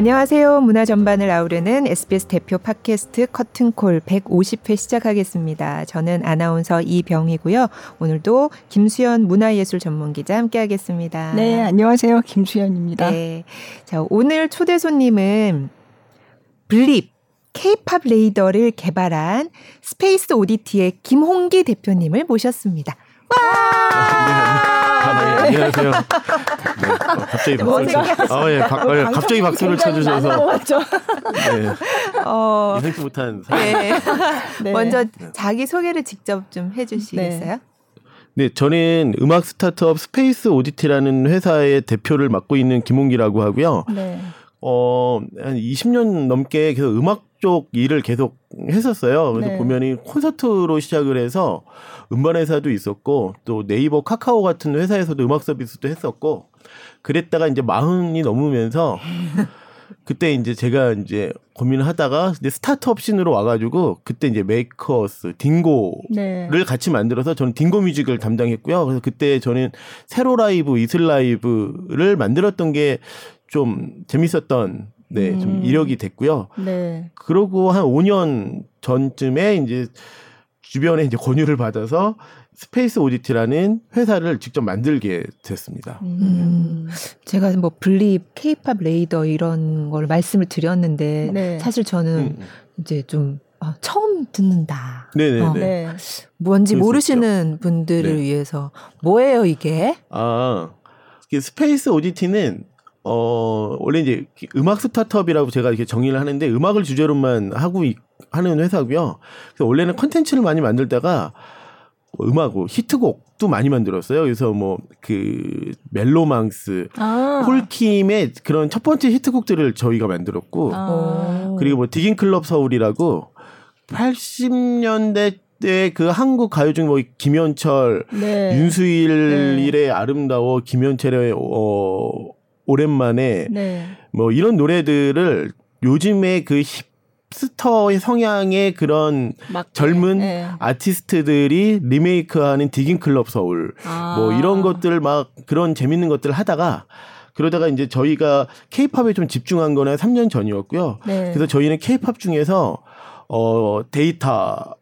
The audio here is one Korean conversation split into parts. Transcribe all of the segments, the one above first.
안녕하세요. 문화 전반을 아우르는 SBS 대표 팟캐스트 커튼콜 150회 시작하겠습니다. 저는 아나운서 이병희고요. 오늘도 김수현 문화예술 전문기자 함께하겠습니다. 네, 안녕하세요. 김수현입니다. 네. 자, 오늘 초대 손님은 블립 K-팝 레이더를 개발한 스페이스 오디티의 김홍기 대표님을 모셨습니다. 와! 아, 네, 안녕하세요. 네, 어, 갑자기 박수. 아, 예, 박, 어, 갑자기 박수를 쳐주셔서. 네. 어, 예상치 못한. 네. 네. 먼저 자기 소개를 직접 좀 해주시겠어요? 네. 네, 저는 음악 스타트업 스페이스 오디티라는 회사의 대표를 맡고 있는 김홍기라고 하고요. 네. 어, 한 20년 넘게 계속 음악 쪽 일을 계속 했었어요. 그래서 네. 보면이 콘서트로 시작을 해서 음반 회사도 있었고 또 네이버 카카오 같은 회사에서도 음악 서비스도 했었고 그랬다가 이제 마흔이 넘으면서 그때 이제 제가 이제 고민을 하다가 이제 스타트업 scene으로 와가지고 그때 이제 메이커스, 딩고를 네. 같이 만들어서 저는 딩고 뮤직을 담당했고요. 그래서 그때 저는 세로 라이브, 이슬 라이브를 만들었던 게 좀 재밌었던 네, 음. 좀 이력이 됐고요. 네. 그러고 한 5년 전쯤에 이제 주변에 이제 권유를 받아서 스페이스 오디티라는 회사를 직접 만들게 됐습니다. 음. 제가 뭐 블립, 케이팝 레이더 이런 걸 말씀을 드렸는데 네. 사실 저는 음. 음. 이제 좀 아, 처음 듣는다. 네네. 어, 네. 뭔지 모르시는 분들을 네. 위해서 뭐예요 이게? 아, 스페이스 오디티는 어, 원래 이제 음악 스타트업이라고 제가 이렇게 정의를 하는데 음악을 주제로만 하고 있, 하는 회사고요. 그래서 원래는 컨텐츠를 많이 만들다가 뭐 음악, 히트곡도 많이 만들었어요. 그래서 뭐 그 멜로망스, 아. 폴킴의 그런 첫 번째 히트곡들을 저희가 만들었고, 아. 그리고 뭐 디깅 클럽 서울이라고 80년대 때그 한국 가요 중에 뭐 김현철, 네. 윤수일의 네. 아름다워, 김현철의 어 오랜만에 네. 뭐 이런 노래들을 요즘에 그 힙스터의 성향의 그런 맞게. 젊은 네. 아티스트들이 리메이크하는 디깅 클럽 서울 아. 뭐 이런 것들 막 그런 재밌는 것들 하다가 그러다가 이제 저희가 케이팝에 좀 집중한 거는 3년 전이었고요. 네. 그래서 저희는 케이팝 중에서 어 데이터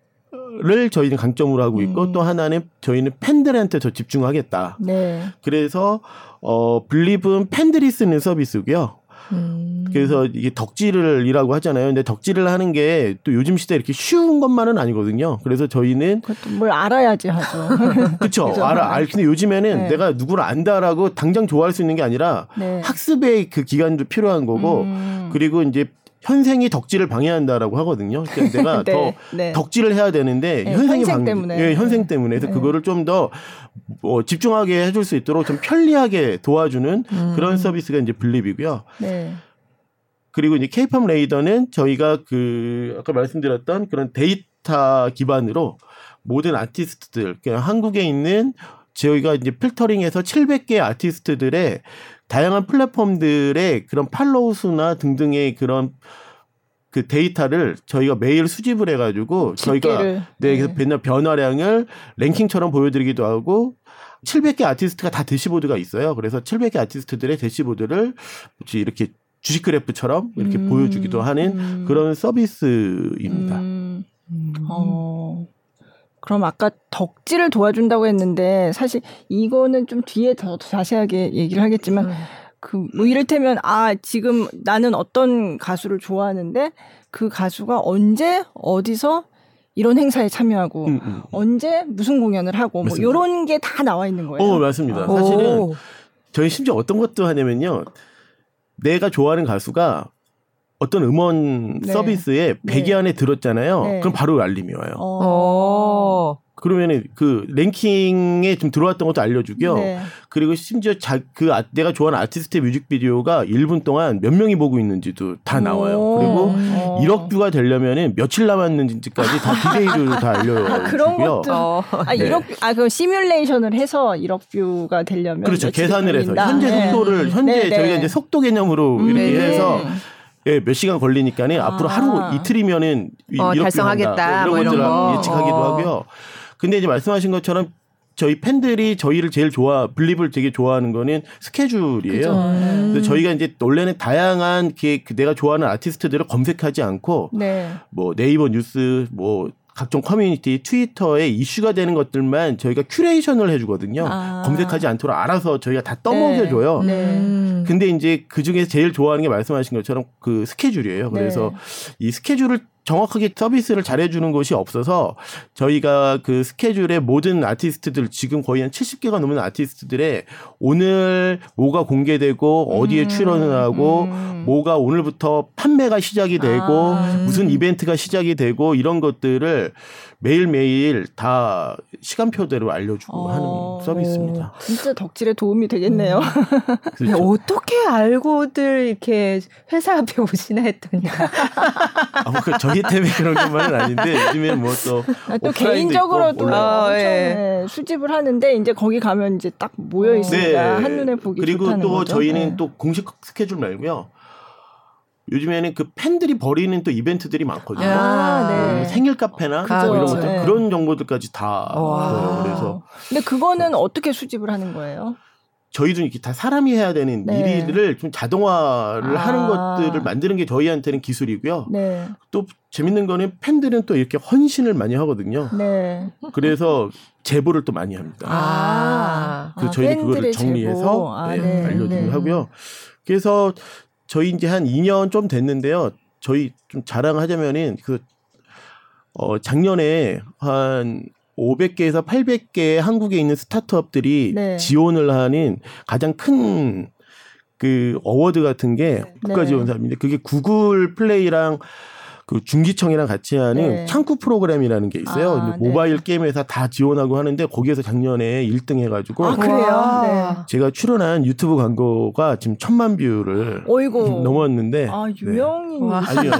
를 저희는 강점으로 하고 있고 음. 또 하나는 저희는 팬들한테 더 집중하겠다. 네. 그래서 어 블립은 팬들이 쓰는 서비스고요. 음. 그래서 이게 덕질을이라고 하잖아요. 근데 덕질을 하는 게 또 요즘 시대 이렇게 쉬운 것만은 아니거든요. 그래서 저희는 뭘 알아야지 하죠. 그렇죠. 알아. 알 근데 요즘에는 네. 내가 누구를 안다라고 당장 좋아할 수 있는 게 아니라 네. 학습의 그 기간도 필요한 거고 음. 그리고 이제 현생이 덕질을 방해한다라고 하거든요. 그러니까 내가 네, 더 네. 덕질을 해야 되는데 네, 현생이 방 때문에 예, 현생 때문에 그래서 네. 그거를 좀더 뭐 집중하게 해줄 수 있도록 좀 편리하게 도와주는 음. 그런 서비스가 이제 블립이고요. 네. 그리고 이제 케이팝 레이더는 저희가 그 아까 말씀드렸던 그런 데이터 기반으로 모든 아티스트들 그냥 한국에 있는 저희가 이제 filtering해서 700개 아티스트들의 다양한 플랫폼들의 그런 follow 수나 등등의 그런 그 데이터를 저희가 매일 수집을 해가지고 저희가 네, 그래서 네. 변화량을 랭킹처럼 보여드리기도 하고 700개 아티스트가 다 대시보드가 있어요. 그래서 700개 아티스트들의 대시보드를 이렇게 주식 그래프처럼 이렇게 음, 보여주기도 하는 음. 그런 서비스입니다. 음. 음. 어. 그럼 아까 덕질을 도와준다고 했는데 사실 이거는 좀 뒤에 더 자세하게 얘기를 하겠지만 음. 그뭐 이를테면 아 지금 나는 어떤 가수를 좋아하는데 그 가수가 언제 어디서 이런 행사에 참여하고 음, 음. 언제 무슨 공연을 하고 뭐 맞습니다. 뭐 이런 게 다 나와 있는 거예요. 어 맞습니다. 사실은 저희 심지어 어떤 것도 하냐면요. 내가 좋아하는 가수가 어떤 음원 네. 서비스에 100위 네. 안에 들었잖아요. 네. 그럼 바로 알림이 와요. 어. 그러면은 그 랭킹에 좀 들어왔던 것도 알려주고요. 네. 그리고 심지어 자, 그 아, 내가 좋아하는 아티스트의 뮤직비디오가 1분 동안 몇 명이 보고 있는지도 다 나와요. 그리고 어. 1억 뷰가 되려면은 며칠 남았는지까지 다 디테일을 다 알려주고요. 아, 그런 것도 어. 아 1억 아 그럼 시뮬레이션을 해서 1억 뷰가 되려면 그렇죠. 계산을 해서 현재 네. 속도를 현재 네, 네. 저희가 이제 속도 개념으로 음, 이렇게 네. 해서 예, 몇 시간 걸리니까는 아. 앞으로 하루 이틀이면은 어, 달성하겠다 뭐 이런 것들을 예측하기도 하고요. 근데 이제 말씀하신 것처럼 저희 팬들이 저희를 제일 좋아 블립을 되게 좋아하는 거는 스케줄이에요. 음. 그래서 저희가 이제 원래는 다양한 그 내가 좋아하는 아티스트들을 검색하지 않고 네. 뭐 네이버 뉴스 뭐 각종 커뮤니티, 트위터에 이슈가 되는 것들만 저희가 curation을 해주거든요. 아. 검색하지 않도록 알아서 저희가 다 떠먹여줘요. 네. 네. 근데 이제 그 중에 제일 좋아하는 게 말씀하신 것처럼 그 스케줄이에요. 그래서 네. 이 스케줄을 정확하게 서비스를 잘해주는 곳이 없어서 저희가 그 스케줄에 모든 아티스트들 지금 거의 한 70개가 넘는 아티스트들의 오늘 뭐가 공개되고 어디에 음, 출연을 하고 음. 뭐가 오늘부터 판매가 시작이 되고 아, 음. 무슨 이벤트가 시작이 되고 이런 것들을 매일매일 다 시간표대로 알려주고 어, 하는 서비스입니다. 진짜 덕질에 도움이 되겠네요. 음. 그렇죠. 어떻게 알고들 이렇게 회사 앞에 오시나 했더니. 아, 뭐그 저희 때문에 그런 것만은 아닌데 요즘에 뭐또 아, 또 개인적으로도 아, 네. 수집을 하는데 이제 거기 가면 이제 딱 모여 있으니까 네. 한눈에 보기 그리고 또 거죠? 저희는 네. 또 공식 스케줄 말고요. 요즘에는 그 팬들이 버리는 또 이벤트들이 많거든요. 아, 네. 음, 생일 카페나 뭐 이런 것들 네. 그런 정보들까지 다 보여요. 그래서 근데 그거는 어떻게 수집을 하는 거예요? 저희도 이렇게 다 사람이 해야 되는 네. 일을 좀 자동화를 아. 하는 것들을 만드는 게 저희한테는 기술이고요. 네. 또 재밌는 거는 팬들은 또 이렇게 헌신을 많이 하거든요. 네. 그래서 제보를 또 많이 합니다. 아. 그래서 저희는 아, 그거를 정리해서 아, 네, 네. 알려드리고 네. 하고요. 그래서 저희 이제 한 2년 좀 됐는데요. 저희 좀 자랑하자면은 그, 어, 작년에 한 500개에서 800개 한국에 있는 스타트업들이 네. 지원을 하는 가장 큰 그 award 같은 게 네. 국가 지원사입니다. 그게 구글 플레이랑 그 중기청이랑 같이 하는 네. 창구 프로그램이라는 게 있어요. 아, 모바일 네. 게임 회사 다 지원하고 하는데 거기에서 작년에 1등 해가지고 아, 그래요? 네. 제가 출연한 유튜브 광고가 지금 천만 view를 어이고. 넘었는데 아 유명인 네. 아니요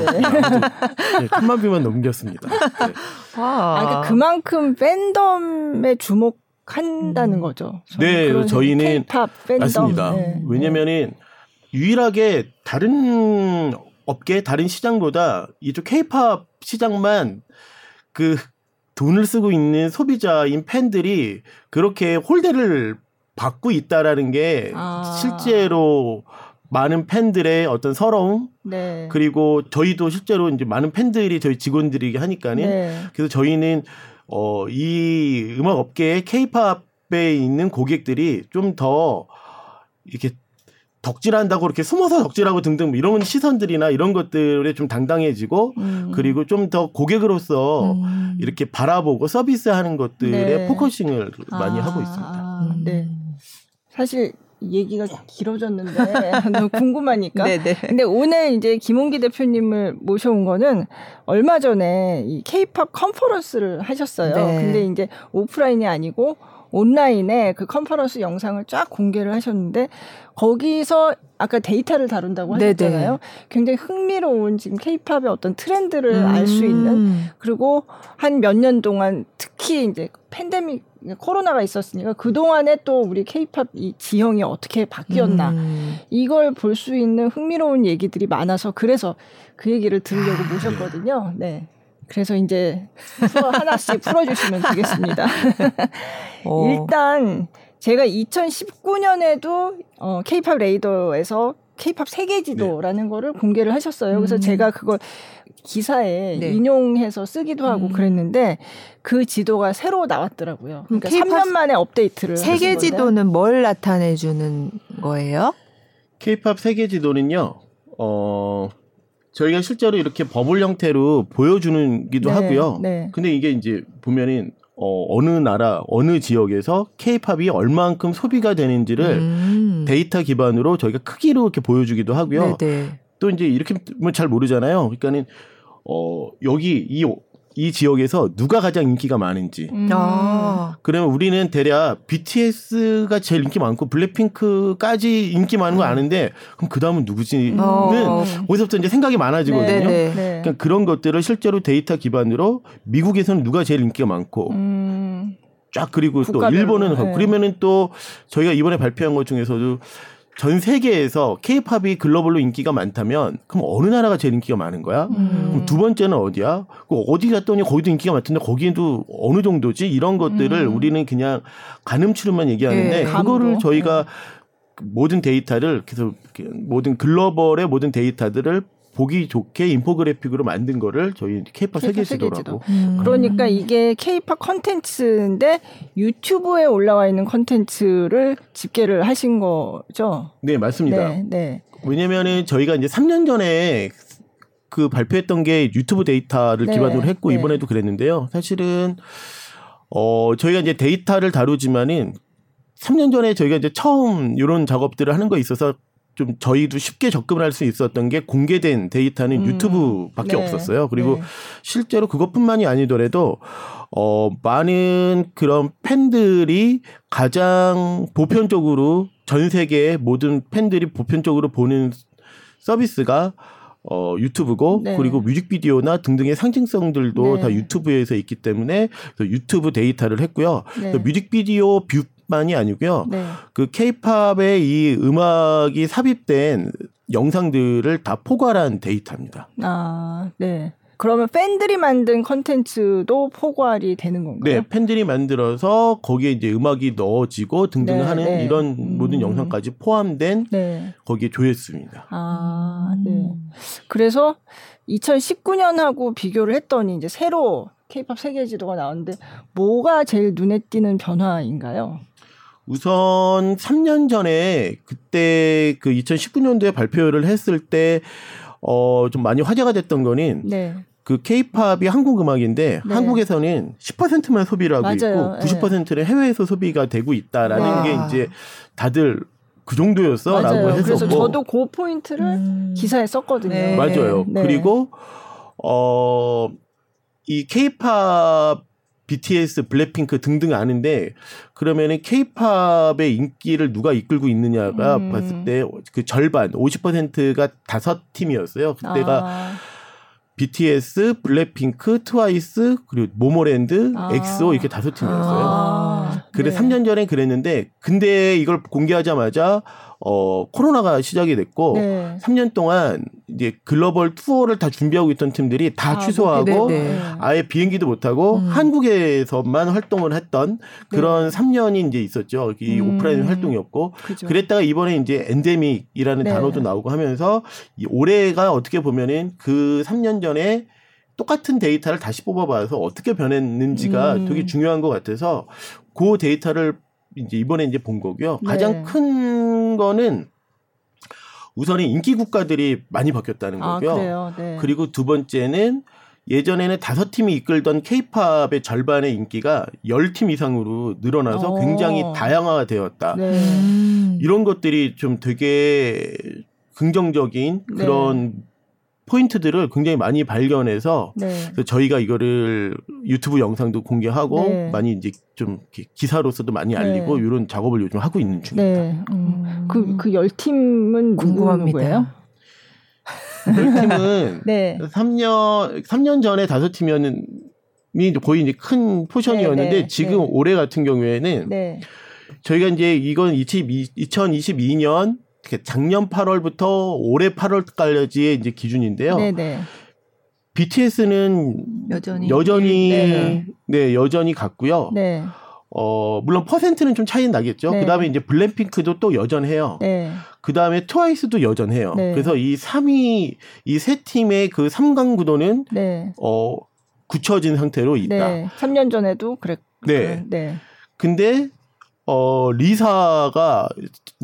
네, 천만 뷰만 넘겼습니다. 네. 아, 그러니까 그만큼 팬덤에 주목 한다는 음. 거죠. 네, 저희는 맞습니다. 네. 왜냐면은 유일하게 다른 업계 다른 시장보다 이쪽 케이팝 시장만 그 돈을 쓰고 있는 소비자인 팬들이 그렇게 홀대를 받고 있다라는 게 아. 실제로 많은 팬들의 어떤 서러움 네. 그리고 저희도 실제로 이제 많은 팬들이 저희 직원들이 하니까는 네. 그래서 저희는 어 이 음악 업계의 케이팝에 있는 고객들이 좀 더 이렇게 덕질한다고 이렇게 숨어서 덕질하고 등등 뭐 이런 시선들이나 이런 것들에 좀 당당해지고 음. 그리고 좀 더 고객으로서 음. 이렇게 바라보고 서비스하는 것들에 네. focusing을 많이 아. 하고 있습니다. 네. 사실 얘기가 길어졌는데 너무 궁금하니까. 네네. 네. 근데 오늘 이제 김홍기 대표님을 모셔온 거는 얼마 전에 이 K-pop conference를 하셨어요. 네. 근데 이제 오프라인이 아니고 온라인에 그 컨퍼런스 영상을 쫙 공개를 하셨는데 거기서 아까 데이터를 다룬다고 하셨잖아요. 네네. 굉장히 흥미로운 지금 케이팝의 어떤 트렌드를 음. 알수 있는 그리고 한 몇 년 동안 특히 이제 팬데믹 코로나가 있었으니까 그 동안에 또 우리 케이팝 이 지형이 어떻게 바뀌었나 음. 이걸 볼 수 있는 흥미로운 얘기들이 많아서 그래서 그 얘기를 들으려고 아. 모셨거든요. 네. 그래서 이제 하나씩 풀어주시면 되겠습니다. 어. 일단 제가 2019년에도 어, K-팝 레이더에서 K-팝 세계 지도라는 네. 거를 공개를 하셨어요. 그래서 음. 제가 그걸 기사에 네. 인용해서 쓰기도 하고 음. 그랬는데 그 지도가 새로 나왔더라고요. 그러니까 3년 만에 업데이트를 세계 지도는 뭘 나타내 주는 거예요? K-팝 세계 지도는요. 어 저희가 실제로 이렇게 버블 형태로 보여주는기도 네, 하고요. 네. 근데 이게 이제 보면은 어, 어느 나라, 어느 지역에서 케이팝이 얼만큼 소비가 되는지를 음. 데이터 기반으로 저희가 크기로 이렇게 보여주기도 하고요. 네네. 네. 또 이제 이렇게 잘 모르잖아요. 그러니까는 어, 여기 이 이 지역에서 누가 가장 인기가 많은지. 음. 아. 그러면 우리는 대략 BTS가 제일 인기 많고 블랙핑크까지 인기 많은 거 아는데 그럼 그 다음은 누구지는 어. 거기서부터 이제 생각이 많아지거든요. 네, 네. 네. 그러니까 그런 것들을 실제로 데이터 기반으로 미국에서는 누가 제일 인기가 많고 음. 쫙 그리고 또 일본은 네. 그러면은 또 저희가 이번에 발표한 것 중에서도 전 세계에서 케이팝이 글로벌로 인기가 많다면 그럼 어느 나라가 제일 인기가 많은 거야? 음. 그럼 두 번째는 어디야? 그 어디 갔더니 거기도 인기가 많던데 거기에도 어느 정도지? 이런 것들을 음. 우리는 그냥 가늠치로만 얘기하는데 네, 그거를 저희가 네. 모든 데이터를 그래서 모든 글로벌의 모든 데이터들을 보기 좋게 인포그래픽으로 만든 거를 저희 케이팝 세계 지도라고. 음. 그러니까 이게 케이팝 컨텐츠인데 유튜브에 올라와 있는 컨텐츠를 집계를 하신 거죠? 네, 맞습니다. 네, 네. 왜냐면은 저희가 이제 3년 전에 그 발표했던 게 유튜브 데이터를 네, 기반으로 했고 네. 이번에도 그랬는데요. 사실은 어 저희가 이제 데이터를 다루지만은 3년 전에 저희가 이제 처음 이런 작업들을 하는 거 있어서 좀 저희도 쉽게 접근을 할 수 있었던 게 공개된 데이터는 음. 유튜브밖에 네. 없었어요. 그리고 네. 실제로 그것뿐만이 아니더라도 어 많은 그런 팬들이 가장 보편적으로 전 세계 모든 팬들이 보편적으로 보는 서비스가 어, 유튜브고 네. 그리고 뮤직비디오나 등등의 상징성들도 네. 다 유튜브에서 있기 때문에 유튜브 데이터를 했고요. 네. 뮤직비디오 view 만이 아니고요. 네. 그 케이팝의 이 음악이 삽입된 영상들을 다 포괄한 데이터입니다. 아, 네. 그러면 팬들이 만든 컨텐츠도 포괄이 되는 건가요? 네, 팬들이 만들어서 거기에 이제 음악이 넣어지고 등등 네, 하는 네. 이런 음. 모든 영상까지 포함된 네. 거기에 조회수입니다. 아, 네. 그래서 2019년하고 비교를 했더니 이제 새로 케이팝 세계 지도가 나왔는데 뭐가 제일 눈에 띄는 변화인가요? 우선 3년 전에 그때 그 2019년도에 발표를 했을 때 어 좀 많이 화제가 됐던 거는 네. 그 케이팝이 한국 음악인데 네. 한국에서는 10%만 소비를 하고 맞아요. 있고 90%는 해외에서 소비가 되고 있다라는 와. 게 이제 다들 그 정도였어라고 해서 그래서 저도 그 포인트를 음. 기사에 썼거든요. 네. 맞아요. 네. 그리고 어이 케이팝 BTS, 블랙핑크 등등 아는데 그러면은 케이팝의 인기를 누가 이끌고 있느냐가 음. 봤을 때 그 절반 50%가 다섯 팀이었어요. 그때가 아. BTS, 블랙핑크, 트와이스, 그리고 모모랜드, 아. 엑소 이렇게 다섯 팀이었어요. 아. 그래 네. 3년 전에 그랬는데 근데 이걸 공개하자마자 어 코로나가 시작이 됐고 네. 3년 동안 이제 글로벌 투어를 다 준비하고 있던 팀들이 다 아, 취소하고 네, 네, 네. 아예 비행기도 못 타고 음. 한국에서만 활동을 했던 그런 네. 3년이 이제 있었죠. 이 음. 오프라인 활동이었고 그죠. 그랬다가 이번에 이제 엔데믹이라는 네. 단어도 나오고 하면서 이 올해가 어떻게 보면은 그 3년 전에 똑같은 데이터를 다시 뽑아봐서 어떻게 변했는지가 음. 되게 중요한 것 같아서 그 데이터를 이제 이번에 이제 본 거고요. 가장 네. 큰 거는 우선은 인기 국가들이 많이 바뀌었다는 아, 거고요. 아, 네. 그리고 두 번째는 예전에는 다섯 팀이 이끌던 케이팝의 절반의 인기가 열 팀 이상으로 늘어나서 오. 굉장히 다양화가 되었다. 네. 음. 이런 것들이 좀 되게 긍정적인 네. 그런 포인트들을 굉장히 많이 발견해서 네. 저희가 이거를 유튜브 영상도 공개하고 네. 많이 이제 좀 기사로서도 많이 네. 알리고 네. 이런 작업을 요즘 하고 있는 중입니다. 네. 음. 그, 그 열 팀은 궁금합니다. 열 팀은 네. 3년 3년 전에 다섯 팀이었는 이 거의 이제 큰 포션이었는데 네, 지금 올해 같은 경우에는 저희가 이제 이건 2022년 작년 8월부터 올해 8월까지의 이제 기준인데요. 네네. BTS는 여전히 여전히 네, 네 여전히 같고요. 네. 어 물론 퍼센트는 좀 차이는 나겠죠. 네. 그 다음에 이제 블랙핑크도 또 여전해요. 네. 그 다음에 트와이스도 여전해요. 네. 그래서 이 3위 이 세 팀의 그 3강 구도는 네. 어 굳혀진 상태로 있다. 네. 3년 전에도 그랬 네. 네. 근데 어, 리사가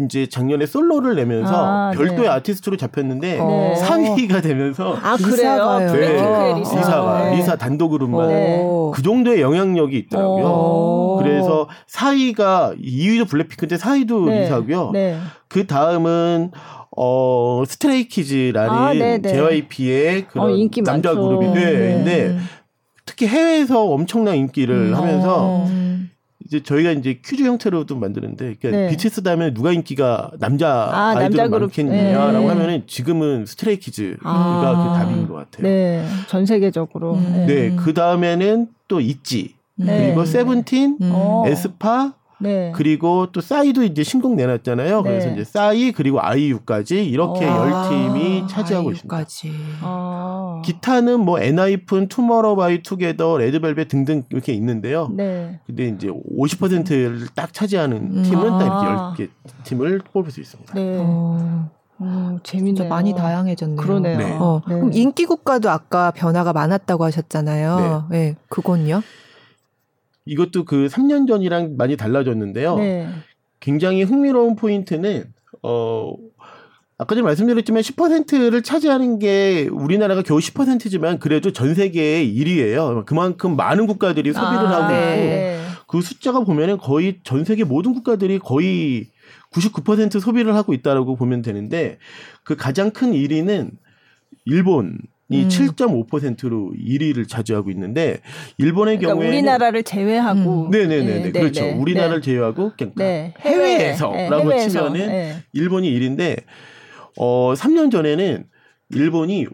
이제 작년에 솔로를 내면서 아, 별도의 네. 아티스트로 잡혔는데 네. 3위가 되면서 아, 그래요? 네. 네. 리사. 리사가 네. 리사 단독으로만 네. 그 정도의 영향력이 있더라고요. 오. 그래서 4위가 2위도 블랙핑크인데 4위도 네. 리사고요. 그 다음은 어 스트레이 키즈라는 아, JYP의 그런 어, 남자 많죠. 그룹이 네. 근데 특히 해외에서 엄청난 인기를 음. 하면서 음. 이제 저희가 이제 퀴즈 형태로도 만드는데 그러니까 네. BTS 다음에 누가 인기가 남자 아, 아이돌 많겠느냐라고 네. 하면은 지금은 스트레이 키즈가 아. 그 답인 것 같아요. 네, 전 세계적으로. 음. 네, 그 다음에는 또 있지. 네. 그리고 세븐틴, 음. 어. 에스파, 네. 그리고 또 싸이도 이제 신곡 내놨잖아요. 네. 그래서 이제 싸이 그리고 아이유까지 이렇게 어. 열 팀이 차지하고 아이유까지. 있습니다. 아. 기타는 뭐 엔하이픈, 투모로우바이투게더, 레드벨벳 등등 이렇게 있는데요. 네. 근데 이제 50%를 딱 차지하는 음. 팀은 아. 딱 이렇게 10개 팀을 뽑을 수 있습니다. 네. 어. 어, 재밌네요. 많이 다양해졌네요. 그러네요. 네. 어, 네. 그럼 인기 국가도 아까 변화가 많았다고 하셨잖아요. 네. 네. 그건요? 이것도 그 3년 전이랑 많이 달라졌는데요. 네. 굉장히 흥미로운 포인트는 어 아까 전에 말씀드렸지만 10%를 차지하는 게 우리나라가 겨우 10%지만 그래도 전 세계의 1위예요. 그만큼 많은 국가들이 소비를 아, 하고 네. 있고 그 숫자가 보면은 거의 전 세계 모든 국가들이 거의 99% 소비를 하고 있다라고 보면 되는데 그 가장 큰 1위는 일본 이 음. 7.5%로 1위를 차지하고 있는데 일본의 그러니까 경우에 우리나라를 제외하고 음. 네네네 네, 그렇죠 네, 우리나라를 네. 제외하고 그러니까 네. 해외에서라고 해외에서. 치면은 네. 일본이 1위인데 어 3년 전에는 일본이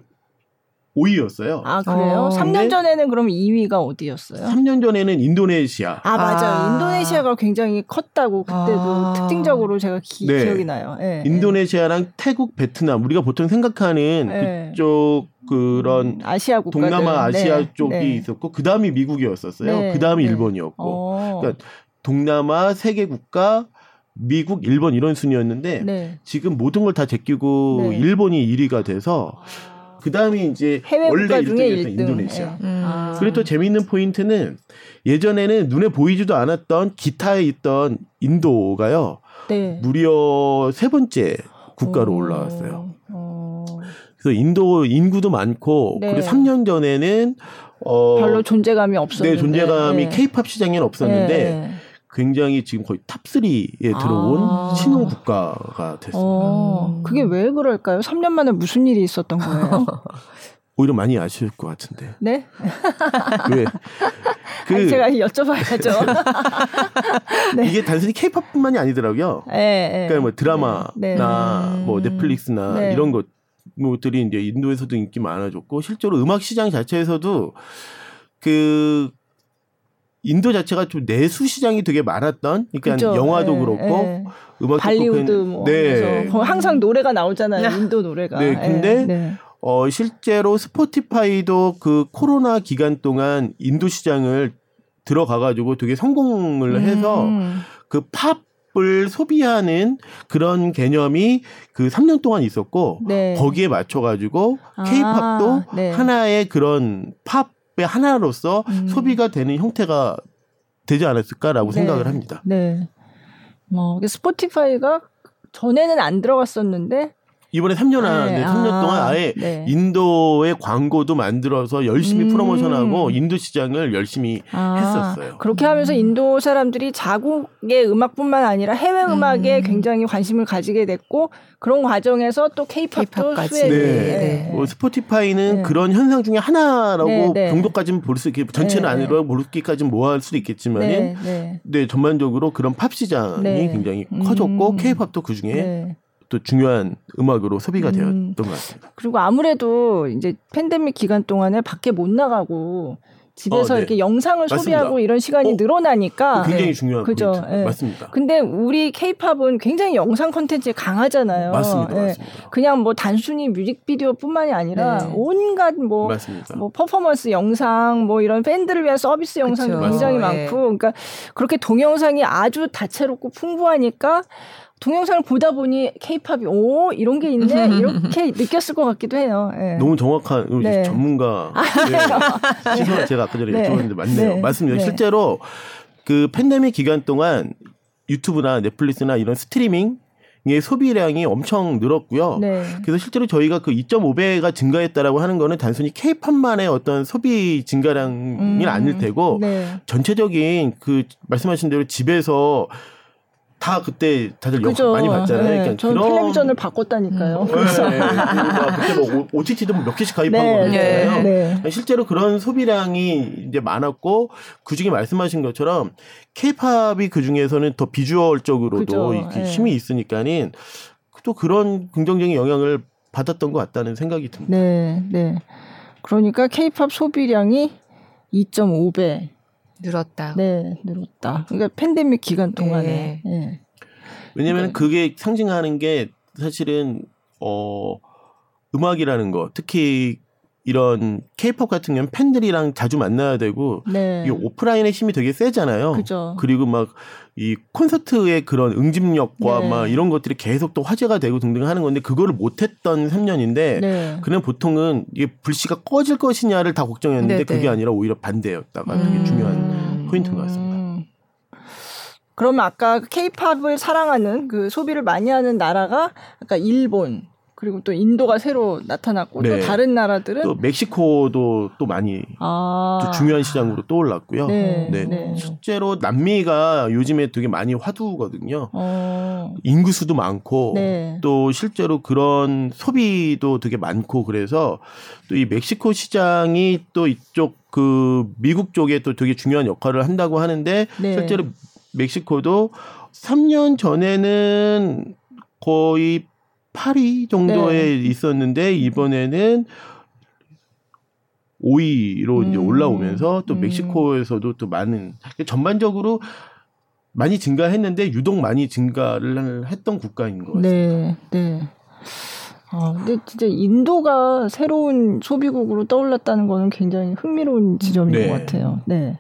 5위였어요. 아, 그래요? 어. 3년 전에는 그럼 2위가 어디였어요? 3년 전에는 인도네시아. 아, 맞아요. 아. 인도네시아가 굉장히 컸다고 그때도 아. 특징적으로 제가 기, 네. 억이 나요. 네, 인도네시아랑 네. 태국, 베트남 우리가 보통 생각하는 네. 그쪽 그런 음, 아시아 국가 동남아 아시아 네. 쪽이 네. 있었고 그 다음이 미국이었었어요. 그다음이 일본이었고. 어. 그러니까 동남아 세 개 국가 미국, 일본 이런 순이었는데 지금 모든 걸 다 제끼고 일본이 1위가 돼서 아. 그 다음이 이제 원래 1등이었던 인도네시아. 네. 음. 아. 그리고 또 재미있는 포인트는 예전에는 눈에 보이지도 않았던 기타에 있던 인도가요. 네. 무려 세 번째 국가로 오. 올라왔어요. 오. 그래서 인도 인구도 많고 네. 그리고 3년 전에는 어 별로 존재감이 없었는데 네, 존재감이 케이팝 네. 시장에는 없었는데 네. 굉장히 지금 거의 탑3에 들어온 아. 신흥 국가가 됐습니다. 어, 그게 왜 그럴까요? 3년 만에 무슨 일이 있었던 거예요? 오히려 많이 아실 것 같은데. 네? 왜? 그 아니, 제가 여쭤봐야죠. 네. 이게 단순히 케이팝뿐만이 아니더라고요. 네, 네. 그러니까 뭐 드라마나 네. 네. 뭐 넷플릭스나 네. 이런 것 들이 이제 인도에서도 인기 많아졌고 실제로 음악 시장 자체에서도 그 인도 자체가 좀 내수 시장이 되게 많았던 그러니까 그쵸? 영화도 네, 그렇고 네. 음악도 발리우드 뭐 네. 항상 노래가 나오잖아요. 네. 인도 노래가. 네. 근데 네. 어 실제로 스포티파이도 그 코로나 기간 동안 인도 시장을 들어가 가지고 되게 성공을 해서 음. 그팝 을 소비하는 그런 개념이 그 3년 동안 있었고 네. 거기에 맞춰 가지고 케이팝도 아, 네. 하나의 그런 팝 하나로서 음. 소비가 되는 형태가 되지 않았을까라고 네. 생각을 합니다. 네. 뭐 스포티파이가 전에는 안 들어갔었는데 이번에 3년 안에 네. 3년 아, 동안 아예 네. 인도의 광고도 만들어서 열심히 음. 프로모션하고 인도 시장을 열심히 아, 했었어요. 그렇게 하면서 인도 사람들이 자국의 음악뿐만 아니라 해외 음 악에 음. 굉장히 관심을 가지게 됐고 그런 과정에서 또 케이팝도 수혜. 네. 네. 뭐 스포티파이는 네. 그런 현상 중에 하나라고 네, 네. 정도까지는 볼 수 있게 전체는 네, 아니라 모르기까지는 모아할 수도 있겠지만은 네, 전반적으로 그런 팝 시장이 굉장히 커졌고 음. 케이팝도 그 중에 또 중요한 음악으로 소비가 음. 되었던 것 같습니다. 그리고 아무래도 이제 팬데믹 기간 동안에 밖에 못 나가고 집에서 어, 네. 이렇게 영상을 맞습니다. 소비하고 이런 시간이 어? 늘어나니까 굉장히 네. 중요한 그죠. 네. 맞습니다. 근데 우리 케이팝은 굉장히 영상 콘텐츠에 강하잖아요. 맞습니다. 네. 맞습니다. 그냥 뭐 단순히 뮤직비디오뿐만이 아니라 네. 온갖 뭐, 뭐 퍼포먼스 영상 뭐 이런 팬들을 위한 서비스 영상도 그쵸. 굉장히 맞습니다. 많고 그러니까 그렇게 동영상이 아주 다채롭고 풍부하니까 동영상을 보다 보니 케이팝이 오 이런 게 있네 이렇게 느꼈을 것 같기도 해요. 네. 너무 정확한 네. 전문가 아, 네. 시선 제가 아까 전에 네. 여쭤봤는데 맞네요. 네. 맞습니다. 네. 실제로 그 팬데믹 기간 동안 유튜브나 넷플릭스나 이런 스트리밍 의 소비량이 엄청 늘었고요. 네. 그래서 실제로 저희가 그 2.5배가 증가했다라고 하는 거는 단순히 케이팝만의 어떤 소비 증가량이 음, 아닐 테고 네. 전체적인 그 말씀하신 대로 집에서 다 그때 다들 영화 많이 봤잖아요. 네, 그러니까 저는 그런... 텔레비전을 바꿨다니까요. 음. 그래서 네, 그때 뭐 OTT도 몇 개씩 가입한 네, 거잖아요. 네, 네. 실제로 그런 소비량이 이제 많았고 그 중에 말씀하신 것처럼 케이팝이 그 중에서는 더 비주얼적으로도 네. 힘이 있으니까는 또 그런 긍정적인 영향을 받았던 것 같다는 생각이 듭니다. 네, 네. 그러니까 케이팝 소비량이 2.5배 늘었다. 네, 늘었다. 그러니까 팬데믹 기간 동안에. 네. 네. 왜냐면 네. 그게 상징하는 게 사실은 어 음악이라는 거 특히 이런 케이팝 같은 경우는 팬들이랑 자주 만나야 되고 네. 이 오프라인의 힘이 되게 세잖아요. 그죠. 그리고 막 이 콘서트의 그런 응집력과 네. 막 이런 것들이 계속 또 화제가 되고 등등 하는 건데 그거를 못했던 3년인데 네. 그냥 보통은 이게 불씨가 꺼질 것이냐를 다 걱정했는데 네, 네. 그게 아니라 오히려 반대였다가 음. 되게 중요한 포인트인 것 같습니다. 음. 그러면 아까 케이팝을 사랑하는 그 소비를 많이 하는 나라가 아까 일본, 그리고 또 인도가 새로 나타났고 네. 또 다른 나라들은 또 멕시코도 또 많이 아. 또 중요한 시장으로 떠올랐고요. 네. 네. 네. 실제로 남미가 요즘에 되게 많이 화두거든요. 어. 인구 수도 많고 네. 또 실제로 그런 소비도 되게 많고 그래서 또 이 멕시코 시장이 또 이쪽 그 미국 쪽에 또 되게 중요한 역할을 한다고 하는데 네. 실제로 멕시코도 3년 전에는 거의 8위 정도에 네. 있었는데 이번에는 5위로 음. 이제 올라오면서 또 음. 멕시코에서도 또 많은 전반적으로 많이 증가했는데 유독 많이 증가를 했던 국가인 것 같습니다. 네, 네. 아, 근데 진짜 인도가 새로운 소비국으로 떠올랐다는 거는 굉장히 흥미로운 지점인 네. 것 같아요. 네.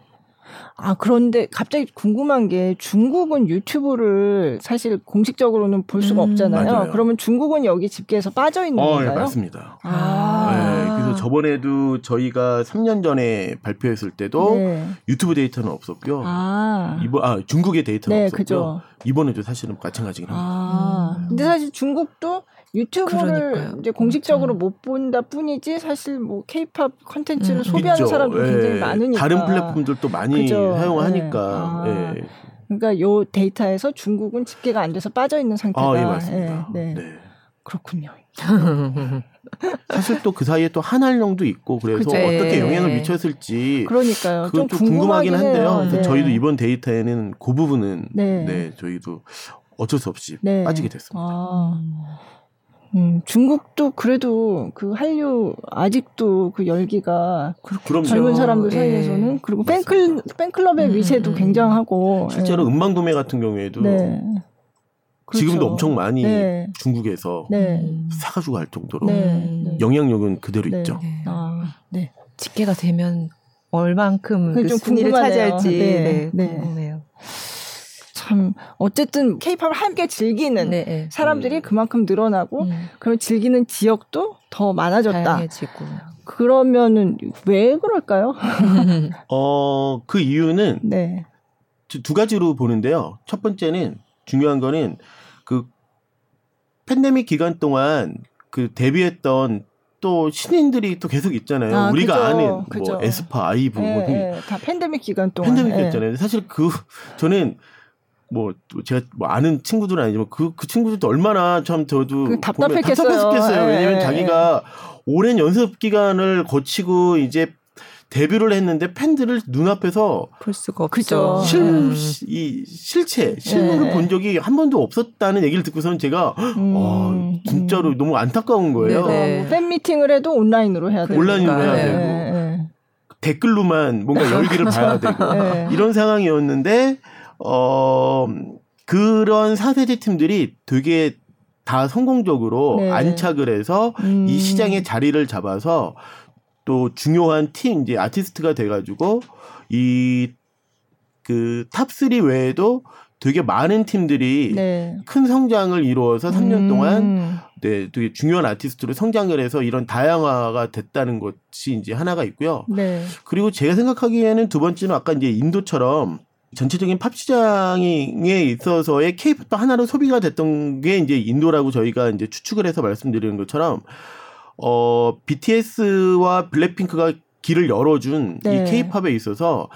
아, 그런데 갑자기 궁금한 게 중국은 유튜브를 사실 공식적으로는 볼 수가 음, 없잖아요. 맞아요. 그러면 중국은 여기 집계에서 빠져 있는 어, 예, 건가요? 네, 맞습니다. 아. 네, 그래서 저번에도 저희가 3년 전에 발표했을 때도 네. 유튜브 데이터는 없었고요. 아. 이번 아, 중국의 데이터는 네, 없었고요. 그죠. 이번에도 사실은 마찬가지긴 합니다. 아. 음. 근데 사실 중국도 유튜브를 그러니까요. 이제 공식적으로 그렇죠. 못 본다 뿐이지 사실 뭐 케이팝 컨텐츠를 음. 소비하는. 사람도 예. 굉장히 많으니까 다른 플랫폼들도 많이 그죠. 사용하니까 네. 아. 예. 그러니까 요 데이터에서 중국은 집계가 안 돼서 빠져 있는 상태다. 아, 예, 맞습니다. 네. 네. 그렇군요. 사실 또 그 사이에 또 한알령도 있고 그래서 그쵸. 어떻게 영향을 미쳤을지 그러니까요. 그건 좀 궁금하긴 한데요. 네. 저희도 이번 데이터에는 그 부분은 네, 네 저희도 어쩔 수 없이 네. 빠지게 됐습니다. 아. 음, 중국도 그래도 그 한류 아직도 그 열기가 그럼요. 젊은 사람들 예. 사이에서는 예. 그리고 팬클 팬클럽의 음, 위세도 음, 음. 굉장하고 실제로 예. 음반 구매 같은 경우에도 네. 그렇죠. 지금도 엄청 많이 네. 중국에서 네. 사가지고 할 정도로 네. 네. 영향력은 그대로 네. 있죠. 아, 네. 집계가 되면 얼만큼 그 순위를 차지할지 네. 네. 궁금해요. 참 어쨌든 케이팝을 함께 즐기는 네, 네. 사람들이 음. 그만큼 늘어나고 음. 그럼 즐기는 지역도 더 많아졌다. 다양해지고. 그러면은 왜 그럴까요? 어, 그 이유는 네. 두 가지로 보는데요. 첫 번째는 중요한 거는 그 팬데믹 기간 동안 그 데뷔했던 또 신인들이 또 계속 있잖아요. 아, 우리가 그죠, 아는 뭐 그죠. 에스파, 아이브 뭐 예, 뭐 예, 다 팬데믹 기간 동안 팬데믹이었잖아요. 예. 사실 그 저는 뭐 제가 뭐 아는 친구들은 아니지만 그, 그 친구들도 얼마나 참 저도 그 답답했겠어요. 답답했겠어요. 왜냐면 에, 자기가 오랜 연습 기간을 거치고 이제 데뷔를 했는데 팬들을 눈앞에서 볼 수가 없죠. 실, 음. 이 실체, 실물을 네. 본 적이 한 번도 없었다는 얘기를 듣고서는 제가 음. 어, 진짜로 음. 너무 안타까운 거예요. 네. 팬 미팅을 해도 온라인으로 해야 되고 온라인으로 해야 네. 되고 댓글로만 뭔가 열기를 봐야 되고 네. 이런 상황이었는데 어, 그런 4세대 팀들이 되게 다 성공적으로 네. 안착을 해서 음. 이 시장의 자리를 잡아서 또 중요한 팀 이제 아티스트가 돼가지고 이 그 탑3 외에도 되게 많은 팀들이 네. 큰 성장을 이루어서 3년 음. 동안 네, 되게 중요한 아티스트로 성장을 해서 이런 다양화가 됐다는 것이 이제 하나가 있고요. 네. 그리고 제가 생각하기에는 두 번째는 아까 이제 인도처럼 전체적인 팝 시장에 있어서의 케이팝도 하나로 소비가 됐던 게 이제 인도라고 저희가 이제 추측을 해서 말씀드리는 것처럼 어 BTS와 블랙핑크가 길을 열어준 네. 이 케이팝에 있어서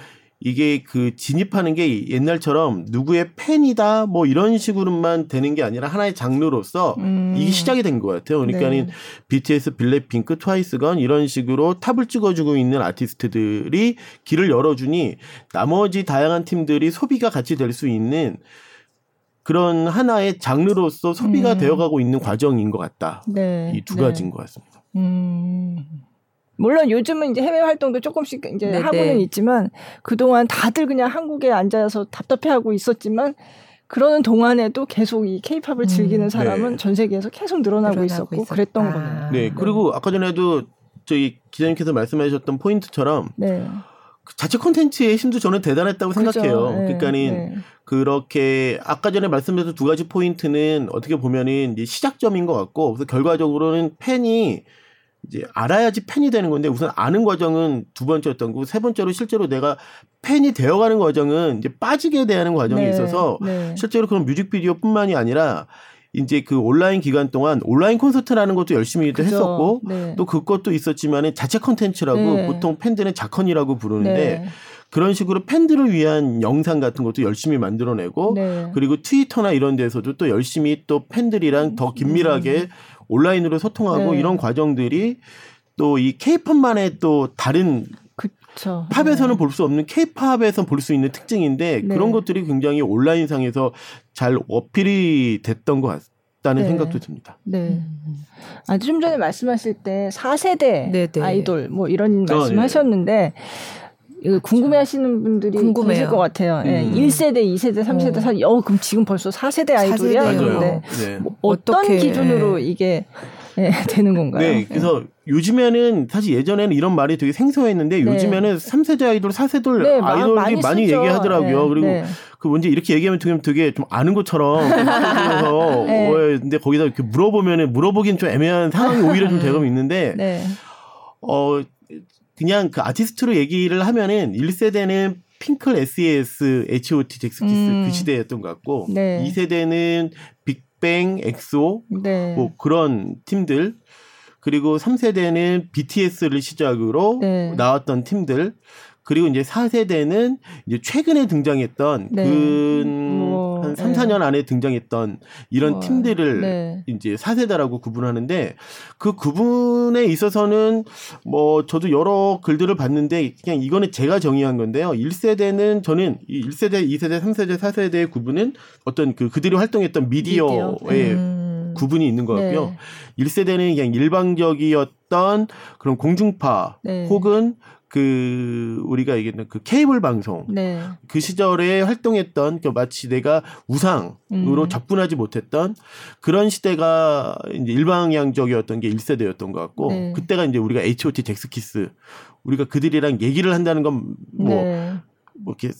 이게 그 진입하는 게 옛날처럼 누구의 팬이다 뭐 이런 식으로만 되는 게 아니라 하나의 장르로서 음. 이게 시작이 된 것 같아요. 그러니까는 네. BTS, 블랙핑크, 트와이스건 이런 식으로 탑을 찍어주고 있는 아티스트들이 길을 열어주니 나머지 다양한 팀들이 소비가 같이 될 수 있는 그런 하나의 장르로서 소비가 음. 되어가고 있는 과정인 것 같다. 네. 이두 네. 가지인 것 같습니다. 음. 물론 요즘은 이제 해외 활동도 조금씩 이제 네네. 하고는 있지만 그동안 다들 그냥 한국에 앉아서 답답해하고 있었지만 그러는 동안에도 계속 이 케이팝을 음. 즐기는 사람은 네. 전 세계에서 계속 늘어나고, 늘어나고 있었고 있었다. 그랬던 거네요. 네, 그리고 아까 전에도 저희 기자님께서 말씀하셨던 포인트처럼 네. 그 자체 콘텐츠의 힘도 저는 대단했다고 그렇죠. 생각해요. 네. 그러니까는 네. 그렇게 아까 전에 말씀드렸던 두 가지 포인트는 어떻게 보면은 이제 시작점인 것 같고 그래서 결과적으로는 팬이 이제 알아야지 팬이 되는 건데 우선 아는 과정은 두 번째였던 거고 세 번째로 실제로 내가 팬이 되어가는 과정은 이제 빠지게 대하는 과정이 네, 있어서 네. 실제로 그런 뮤직비디오뿐만이 아니라 이제 그 온라인 기간 동안 온라인 콘서트라는 것도 열심히 그죠. 했었고 네. 또 그것도 있었지만은 자체 컨텐츠라고 네. 보통 팬들은 자컨이라고 부르는데 네. 그런 식으로 팬들을 위한 영상 같은 것도 열심히 만들어내고 네. 그리고 트위터나 이런 데서도 또 열심히 또 팬들이랑 더 긴밀하게 음. 온라인으로 소통하고 네. 이런 과정들이 또 이 케이팝만의 또 다른 그쵸. 팝에서는 네. 볼수 없는 케이팝에서 볼 수 있는 특징인데 네. 그런 것들이 굉장히 온라인상에서 잘 어필이 됐던 것 같다는 네. 생각도 듭니다. 네. 아, 좀 전에 말씀하실 때 4세대 네네. 아이돌 뭐 이런 어, 말씀하셨는데 이거 궁금해 하시는 분들이 궁금해요. 계실 것 같아요. 음. 네, 1세대, 2세대, 3세대, 어. 4, 어, 그럼 지금 벌써 4세대 아이돌이야? 4세대요. 그런데 네. 뭐 어떤 어떻게. 기준으로 이게 네, 되는 건가요? 네, 그래서 네. 요즘에는 사실 예전에는 이런 말이 되게 생소했는데 네. 요즘에는 3세대 아이돌, 4세대 네, 아이돌이 많이, 많이 얘기하더라고요. 네, 그리고 네. 그 뭔지 이렇게 얘기하면 되게, 되게 좀 아는 것처럼 그래서 네. 어, 근데 거기다 이렇게 물어보면은 물어보기는 좀 애매한 상황이 오히려 좀 되고 있는데 어 그냥 그 아티스트로 얘기를 하면은 1세대는 핑클 SES, H.O.T. 잭스키스 음. 그 시대였던 것 같고 네. 2세대는 빅뱅, 엑소 네. 뭐 그런 팀들 그리고 3세대는 BTS를 시작으로 네. 나왔던 팀들 그리고 이제 4세대는 이제 최근에 등장했던 네. 그 한 3, 네. 4년 안에 등장했던 이런 어, 팀들을 네. 이제 4세대라고 구분하는데 그 구분에 있어서는 뭐 저도 여러 글들을 봤는데 그냥 이거는 제가 정의한 건데요. 1세대는 저는 이 1세대, 2세대, 3세대, 4세대의 구분은 어떤 그 그들이 활동했던 미디어의 미디어. 음. 구분이 있는 것 같고요. 네. 1세대는 그냥 일방적이었던 그런 공중파 네. 혹은 그 우리가 얘기했던 그 케이블 방송 네. 그 시절에 활동했던 그 마치 내가 우상으로 음. 접근하지 못했던 그런 시대가 이제 일방향적이었던 게 1세대였던 것 같고 네. 그때가 이제 우리가 H.O.T. 잭스키스 우리가 그들이랑 얘기를 한다는 건뭐 네. 뭐 이렇게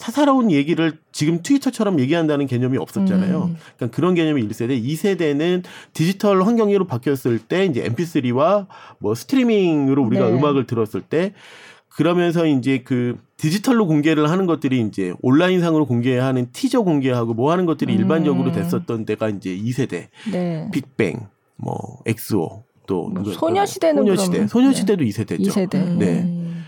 사사로운 얘기를 지금 트위터처럼 얘기한다는 개념이 없었잖아요. 음. 그러니까 그런 개념이 1세대, 2세대는 디지털 환경으로 바뀌었을 때 이제 MP3와 뭐 스트리밍으로 우리가 네. 음악을 들었을 때 그러면서 이제 그 디지털로 공개를 하는 것들이 이제 온라인상으로 공개하는 티저 공개하고 뭐 하는 것들이 음. 일반적으로 됐었던 데가 이제 2세대. 네. 빅뱅, 뭐 엑소 또 뭐 소녀시대는 소녀시대. 소녀시대도 네. 2세대죠. 2세대. 네. 음.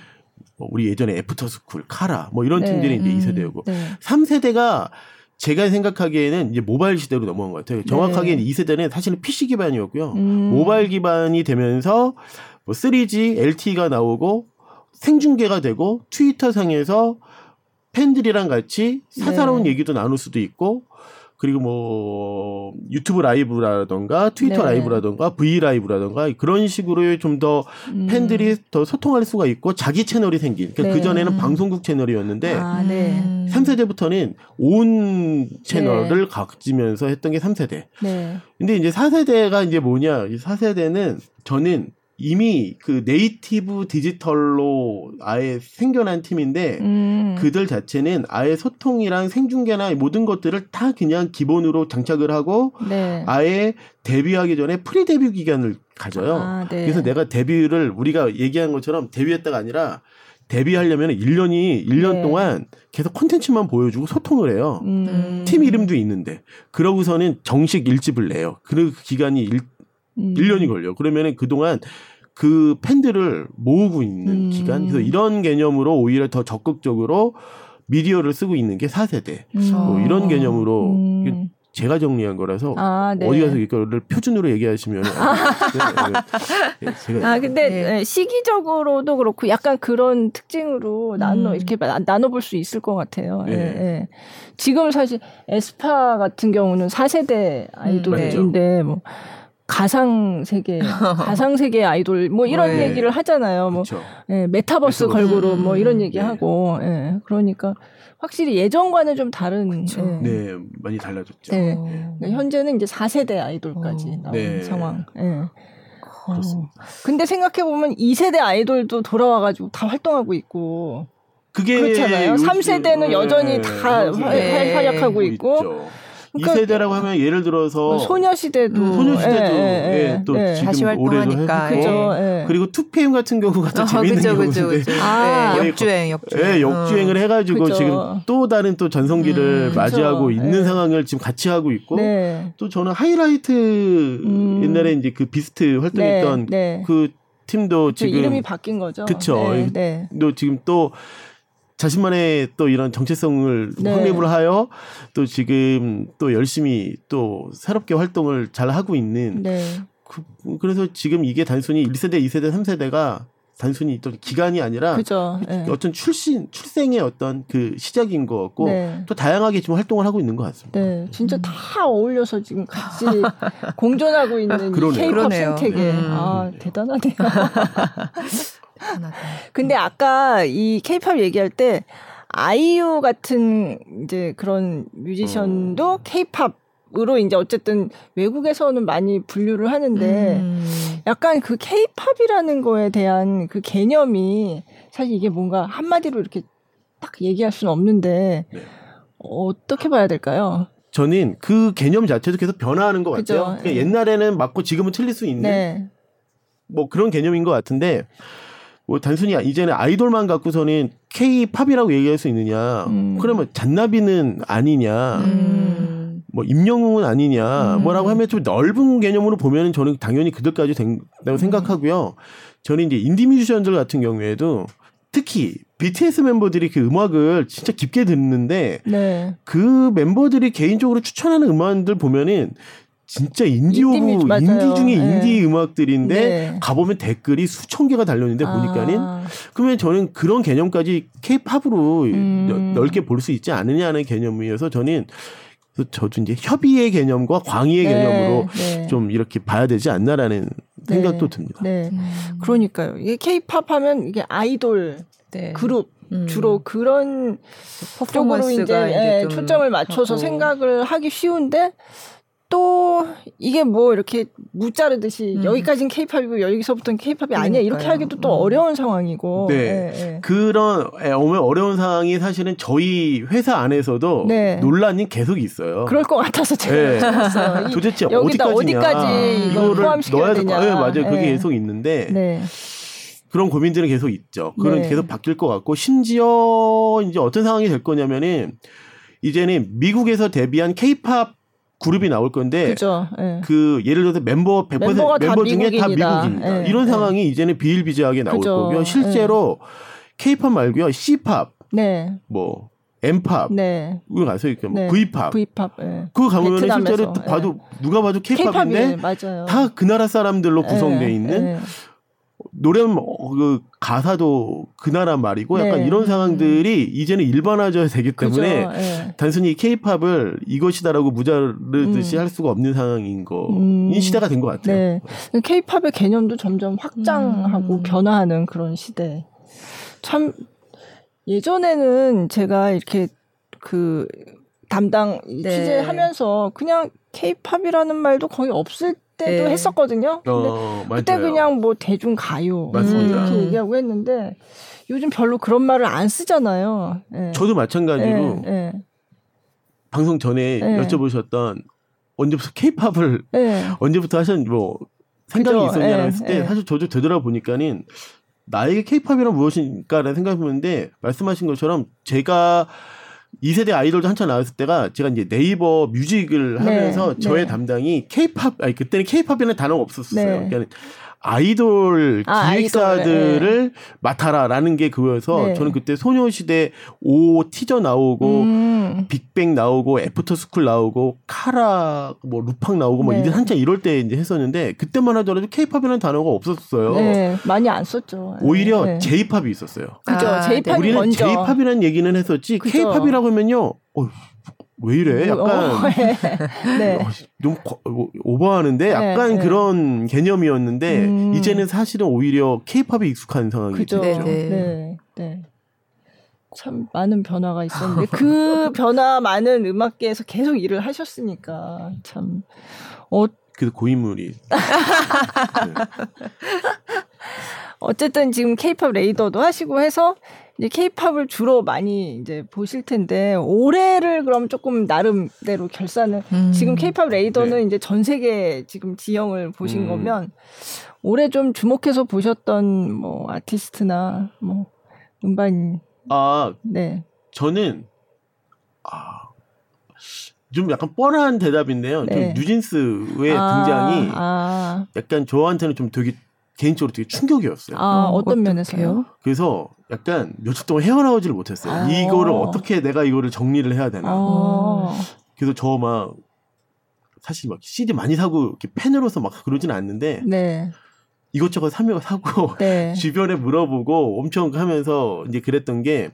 뭐 우리 예전에 애프터스쿨, 카라 뭐 이런 네. 팀들이 이제 음, 2세대고 네. 3세대가 제가 생각하기에는 이제 모바일 시대로 넘어간 것 같아요. 정확하게 네. 2세대는 사실은 PC 기반이었고요. 음. 모바일 기반이 되면서 뭐 3G, LTE가 나오고 생중계가 되고 트위터 상에서 팬들이랑 같이 사사로운 네. 얘기도 나눌 수도 있고 그리고 뭐 유튜브 라이브라던가 트위터 네. 라이브라던가 V LIVE라던가 그런 식으로 좀 더 팬들이 음. 더 소통할 수가 있고 자기 채널이 생긴. 그러니까 네. 그 전에는 방송국 채널이었는데 아, 네. 3세대부터는 온 채널을 네. 가지면서 했던 게 3세대. 네. 근데 이제 4세대가 이제 뭐냐? 4세대는 저는 이미 그 네이티브 디지털로 아예 생겨난 팀인데 음. 그들 자체는 아예 소통이랑 생중계나 모든 것들을 다 그냥 기본으로 장착을 하고 네. 아예 데뷔하기 전에 pre 데뷔 기간을 가져요. 아, 네. 그래서 내가 데뷔를 우리가 얘기한 것처럼 데뷔했다가 아니라 데뷔하려면 1년이 1년 네. 동안 계속 콘텐츠만 보여주고 소통을 해요. 음. 팀 이름도 있는데. 그러고서는 정식 일집을 내요. 그 기간이 일, 음. 1년이 걸려. 그러면은 그동안 그 팬들을 모으고 있는 음. 기간. 그래서 이런 개념으로 오히려 더 적극적으로 미디어를 쓰고 있는 게 4세대. 음. 뭐 이런 개념으로 음. 제가 정리한 거라서 아, 네. 어디 가서 이거를 표준으로 얘기하시면 아. 네, 네, 제가 아 근데 네. 네. 시기적으로도 그렇고 약간 그런 특징으로 나눠 음. 이렇게 나눠 볼 수 있을 것 같아요. 네. 예, 지금 사실 에스파 같은 경우는 4세대 아이돌인데 음, 뭐 가상 세계, 가상 세계 아이돌 뭐 이런 네. 얘기를 하잖아요. 뭐 예, 메타버스 걸그룹 뭐 이런 네. 얘기하고 예, 그러니까 확실히 예전과는 좀 다른 예. 네 많이 달라졌죠. 네. 그러니까 현재는 이제 4세대 아이돌까지 어. 나온 네. 상황. 예. 그렇습니다. 어. 근데 생각해 보면 2세대 아이돌도 돌아와 가지고 다 활동하고 있고. 그게 그렇잖아요. 3세대는 여전히 다 네. 활약하고 있고. 있죠. 그러니까 2세대라고 하면 예를 들어서 뭐 소녀시대도 음, 소녀시대도 예, 예, 예, 또 예. 지금 올해도 했고 예. 그리고 2PM 같은 경우가 또 어, 재밌는 경우인데 아, 역주행 역주행 예, 역주행을 해가지고 그쵸. 지금 또 다른 또 전성기를 음, 맞이하고 그쵸. 있는 예. 상황을 지금 같이 하고 있고 네. 또 저는 하이라이트 음. 옛날에 이제 그 비스트 활동했던 네, 네. 그 팀도 지금 이름이 바뀐 거죠. 그렇죠. 네, 네. 또 지금 또 자신만의 또 이런 정체성을 네. 확립을 하여 또 지금 또 열심히 또 새롭게 활동을 잘 하고 있는 네. 그, 래서 지금 이게 단순히 1세대, 2세대, 3세대가 단순히 또 기간이 아니라 그죠. 네. 어떤 출신 출생의 어떤 그 시작인 것 같고 네. 또 다양하게 지금 활동을 하고 있는 것 같습니다. 네, 진짜 다 어울려서 지금 같이 공존하고 있는 K-팝 생태계. 음. 아 대단하네요. 근데 아까 이 케이팝 얘기할 때 아이유 같은 이제 그런 뮤지션도 케이팝 으로 이제 어쨌든 외국에서는 많이 분류를 하는데 음. 약간 그 케이팝이라는 거에 대한 그 개념이 사실 이게 뭔가 한마디로 이렇게 딱 얘기할 수는 없는데 네. 어떻게 봐야 될까요? 저는 그 개념 자체도 계속 변화하는 것 그죠? 같아요. 네. 옛날에는 맞고 지금은 틀릴 수 있는 네. 뭐 그런 개념인 것 같은데 뭐 단순히 이제는 아이돌만 갖고서는 K-팝이라고 얘기할 수 있느냐? 음. 그러면 잔나비는 아니냐? 음. 뭐 임영웅은 아니냐? 음. 뭐라고 하면 좀 넓은 개념으로 보면은 저는 당연히 그들까지 된다고 생각하고요. 저는 이제 인디 뮤지션들 같은 경우에도 특히 BTS 멤버들이 그 음악을 진짜 깊게 듣는데 네. 그 멤버들이 개인적으로 추천하는 음악들 보면은 진짜 indie of indie, 중에 네. 인디 음악들인데 네. 가보면 댓글이 수천 개가 달렸는데 아. 보니까는 그러면 저는 그런 개념까지 케이팝으로 음. 넓게 볼 수 있지 않느냐는 개념이어서 저는 저도 이제 협의의 개념과 광의의 네. 개념으로 네. 좀 이렇게 봐야 되지 않나라는 네. 생각도 듭니다. 네. 음. 그러니까요. 이게 케이팝 하면 이게 아이돌 네. 그룹 음. 주로 그런 쪽으로 이제, 이제 예, 초점을 맞춰서 하고. 생각을 하기 쉬운데 또 이게 뭐 이렇게 무자르듯이 음. 여기까지는 케이팝이고 여기서부터는 케이팝이 아니야 이렇게 하기도 또 음. 어려운 상황이고 네. 네, 네. 그런 어려운 상황이 사실은 저희 회사 안에서도 네. 논란이 계속 있어요. 그럴 것 같아서 제가 네. 도대체 어디까지냐 어디까지 이거를 넣어야 되냐. 네, 맞아요. 그게 네. 계속 있는데 네. 그런 고민들은 계속 있죠. 그런 계속 바뀔 것 같고 심지어 이제 어떤 상황이 될 거냐면은 이제는 미국에서 데뷔한 케이팝 그룹이 나올 건데 그죠. 예. 그 예를 들어서 멤버 100% 멤버 중에 미국인이다. 다 미국인이다. 예. 이런 예. 상황이 이제는 비일비재하게 나올 그죠. 거고요. 실제로 케이팝 말고요. C팝 네. 뭐 M팝, 네. 이거 가서 이렇게 뭐 네. V팝, V팝, 네. 그거 가면 실제로 봐도 누가 봐도 K팝인데 다그 나라 사람들로 구성돼 있는 노래 뭐, 그 가사도 그 나라 말이고 약간 네. 이런 상황들이 이제는 일반화져야 되기 때문에 네. 단순히 케이팝을 이것이다라고 무자르듯이 음. 할 수가 없는 상황인 거인 음. 시대가 된 것 같아요. 케이팝의 네. 개념도 점점 확장하고 음. 변화하는 그런 시대. 참 예전에는 제가 이렇게 그 담당 네. 취재하면서 그냥 케이팝이라는 말도 거의 없을 때도 네. 했었거든요. 근데 어, 그때 그냥 뭐 대중 가요 맞습니다. 이렇게 얘기하고 했는데 요즘 별로 그런 말을 안 쓰잖아요. 네. 저도 마찬가지로 네, 네. 방송 전에 네. 여쭤보셨던 언제부터 케이팝을 언제부터 하셨는지 뭐 생각이 그죠? 있었냐고 했을 때 사실 저도 되돌아보니까는 나에게 케이팝이란 무엇인가라는 생각해 보는데 말씀하신 것처럼 제가 2세대 아이돌도 한참 나왔을 때가 제가 이제 네이버 뮤직을 네, 하면서 네, 저의 네. 담당이 케이팝 아니 그때는 케이팝이라는 단어가 없었어요. 네. 그러니까 아이돌 아, 기획사들을 네. 맡아라라는 게 그거여서 네. 저는 그때 소녀시대 Oh 티저 나오고 음. 빅뱅 나오고 애프터 스쿨 나오고 카라 뭐 루팡 나오고 뭐 네. 이들 한참 이럴 때 이제 했었는데 그때만 하더라도 케이팝이라는 단어가 없었어요. 네. 많이 안 썼죠. 오히려 네. 제이팝이 있었어요. 그죠. 아, 제이팝이 우리는 제이팝이라는 얘기는 했었지 케이팝이라고 하면요. 어, 왜 이래? 어, 약간 어, 네. 어, 좀 뭐, 오버하는데 네, 약간 네, 그런 개념이었는데 음. 이제는 사실은 오히려 케이팝에 익숙한 상황이죠. 네, 네. 네. 참 많은 변화가 있었는데 그 변화 많은 음악계에서 계속 일을 하셨으니까 참 어. 그 고인물이. 어쨌든 지금 케이팝 레이더도 하시고 해서 이제 케이팝을 주로 많이 이제 보실 텐데 올해를 그럼 조금 나름대로 결산을 음. 지금 케이팝 레이더는 네. 이제 전 세계 지금 지형을 보신 음. 거면 올해 좀 주목해서 보셨던 뭐 아티스트나 뭐 음반 아 네. 저는 아. 좀 약간 뻔한 대답인데요. 네. 좀 뉴진스의 아, 등장이 아. 약간 저한테는 좀 되게 개인적으로 되게 충격이었어요. 아, 어 떤 면에서요? 그래서 약간 며칠 동안 헤어나오지를 못했어요. 아. 이거를 어떻게 내가 이거를 정리를 해야 되나. 아. 그래서 저 막 사실 막 CD 많이 사고 이렇게 팬으로서 막 그러지는 않는데 네. 이것저것 사며 사고 네. 주변에 물어보고 엄청 하면서 이제 그랬던 게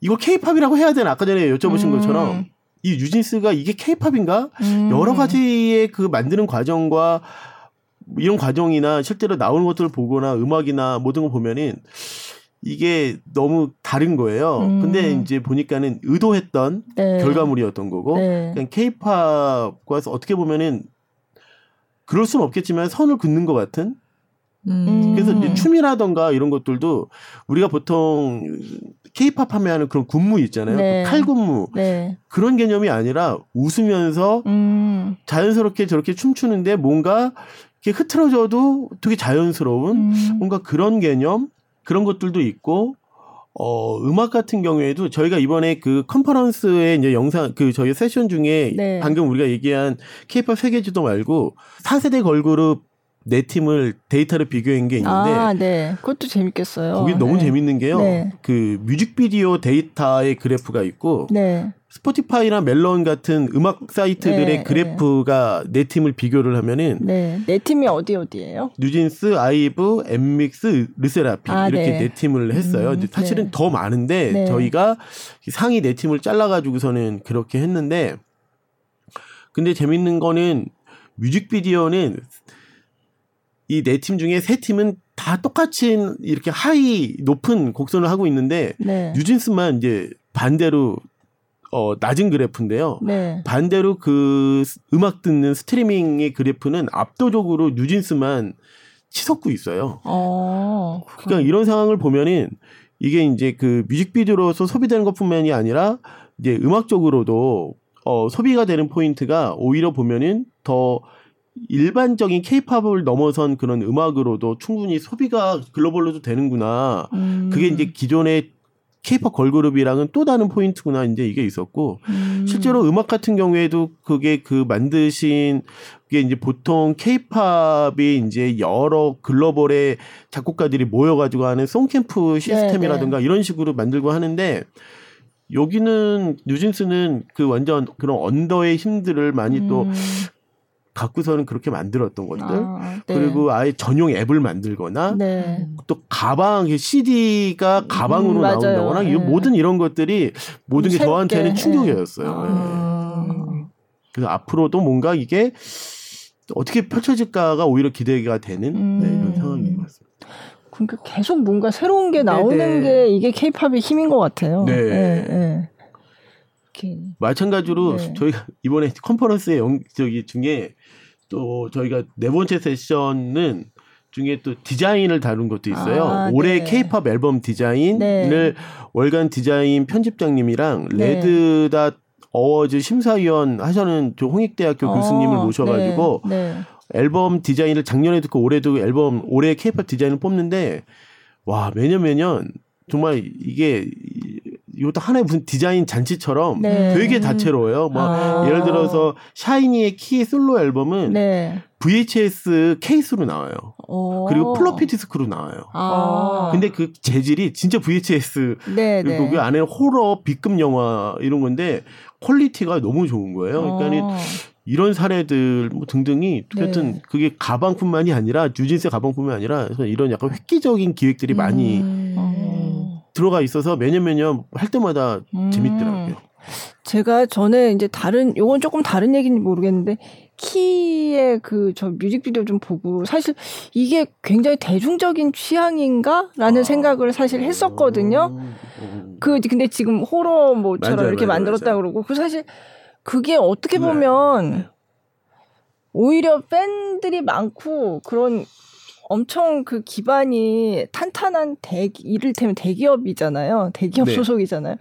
이거 케이팝이라고 해야 되나 아까 전에 여쭤보신 음. 것처럼 이 뉴진스가 이게 케이팝인가 음. 여러 가지의 그 만드는 과정과 이런 과정이나 실제로 나오는 것들을 보거나 음악이나 모든 걸 보면은 이게 너무 다른 거예요. 음. 근데 이제 보니까는 의도했던 네. 결과물이었던 거고, 네. 그냥 케이팝과 어떻게 보면은 그럴 수는 없겠지만 선을 긋는 것 같은. 음. 그래서 이제 춤이라던가 이런 것들도 우리가 보통 케이팝 하면 그런 군무 있잖아요. 네. 그 칼군무. 네. 그런 개념이 아니라 웃으면서 음. 자연스럽게 저렇게 춤추는데 뭔가 이게 흐트러져도 되게 자연스러운 음. 뭔가 그런 개념 그런 것들도 있고 어, 음악 같은 경우에도 저희가 이번에 그 컨퍼런스의 이제 영상, 그 저희 세션 중에 네. 방금 우리가 얘기한 케이팝 세계지도 말고 4세대 걸그룹 네 팀을 데이터를 비교한 게 있는데 아, 네. 그것도 재밌겠어요. 거기 너무 네. 재밌는 게요. 네. 그 뮤직비디오 데이터의 그래프가 있고 네. 스포티파이나 멜론 같은 음악 사이트들의 네, 그래프가 네. 네 팀을 비교를 하면은 네. 네 팀이 어디 어디예요? 뉴진스, 아이브, 엠믹스, 르세라핌 아, 이렇게 네. 네 팀을 했어요. 음, 사실은 네. 더 많은데 네. 저희가 상위 네 팀을 잘라 가지고서는 그렇게 했는데 근데 재밌는 거는 뮤직비디오는 이 네 팀 중에 세 팀은 다 똑같이 이렇게 하이 높은 곡선을 하고 있는데 네. 뉴진스만 이제 반대로 어 낮은 그래프인데요. 네. 반대로 그 음악 듣는 스트리밍의 그래프는 압도적으로 뉴진스만 치솟고 있어요. 어, 그러니까 이런 상황을 보면은 이게 이제 그 뮤직비디오로서 소비되는 것뿐만이 아니라 이제 음악적으로도 어 소비가 되는 포인트가 오히려 보면은 더 일반적인 케이팝을 넘어선 그런 음악으로도 충분히 소비가 글로벌로도 되는구나. 음. 그게 이제 기존의 케이팝 걸그룹이랑은 또 다른 포인트구나 이제 이게 있었고 음. 실제로 음악 같은 경우에도 그게 그 만드신 그게 이제 보통 케이팝이 이제 여러 글로벌의 작곡가들이 모여 가지고 하는 송캠프 시스템이라든가 네 네. 이런 식으로 만들고 하는데 여기는 뉴진스는 그 완전 그런 언더의 힘들을 많이 음. 또 갖고서는 그렇게 만들었던 것들 아, 네. 그리고 아예 전용 앱을 만들거나 네. 또 가방 CD가 가방으로 음, 나온다거나 네. 모든 이런 것들이 모든 게 새롭게. 저한테는 충격이었어요. 아. 네. 그래서 앞으로도 뭔가 이게 어떻게 펼쳐질까가 오히려 기대가 되는 음. 네, 이런 상황인 것 같습니다. 그러니까 계속 뭔가 새로운 게 나오는 네네. 게 이게 케이팝의 힘인 것 같아요. 네. 네. 마찬가지로 네. 저희가 이번에 컨퍼런스의 영, 저기 중에 또 저희가 네 번째 세션은 중에 또 디자인을 다룬 것도 있어요. 아, 올해 케이팝 네. 앨범 디자인을 네. 월간 디자인 편집장님이랑 네. 레드닷 어워즈 심사위원 하셔는 홍익대학교 어, 교수님을 모셔가지고 네. 네. 앨범 디자인을 작년에 듣고 올해도 앨범 올해 케이팝 디자인을 뽑는데 와 매년 매년 정말 이게 이것도 하나의 무슨 디자인 잔치처럼 네. 되게 다채로워요. 뭐 아. 예를 들어서 샤이니의 키 솔로 앨범은 네. VHS 케이스로 나와요. 오. 그리고 플로피 디스크로 나와요. 아. 근데 그 재질이 진짜 VHS 네, 그리고 네. 그 안에 호러 B급 영화 이런 건데 퀄리티가 너무 좋은 거예요. 그러니까 어. 이런 사례들 뭐 등등이 하여튼 네. 그게 가방뿐만이 아니라 뉴진스 가방뿐만이 아니라 이런 약간 획기적인 기획들이 많이 음. 들어가 있어서 매년 매년 할 때마다 음. 재밌더라고요. 제가 전에 이제 다른 요건 조금 다른 얘기인지 모르겠는데 키의 그 저 뮤직비디오 좀 보고 사실 이게 굉장히 대중적인 취향인가라는 아, 생각을 사실 했었거든요. 음, 그 근데 지금 호러 뭐처럼 맞아요, 이렇게 맞아요, 만들었다 맞아요. 그러고 그 사실 그게 어떻게 네. 보면 네. 오히려 팬들이 많고 그런 엄청 그 기반이 탄탄한 대 이를테면 대기업이잖아요. 대기업 네. 소속이잖아요.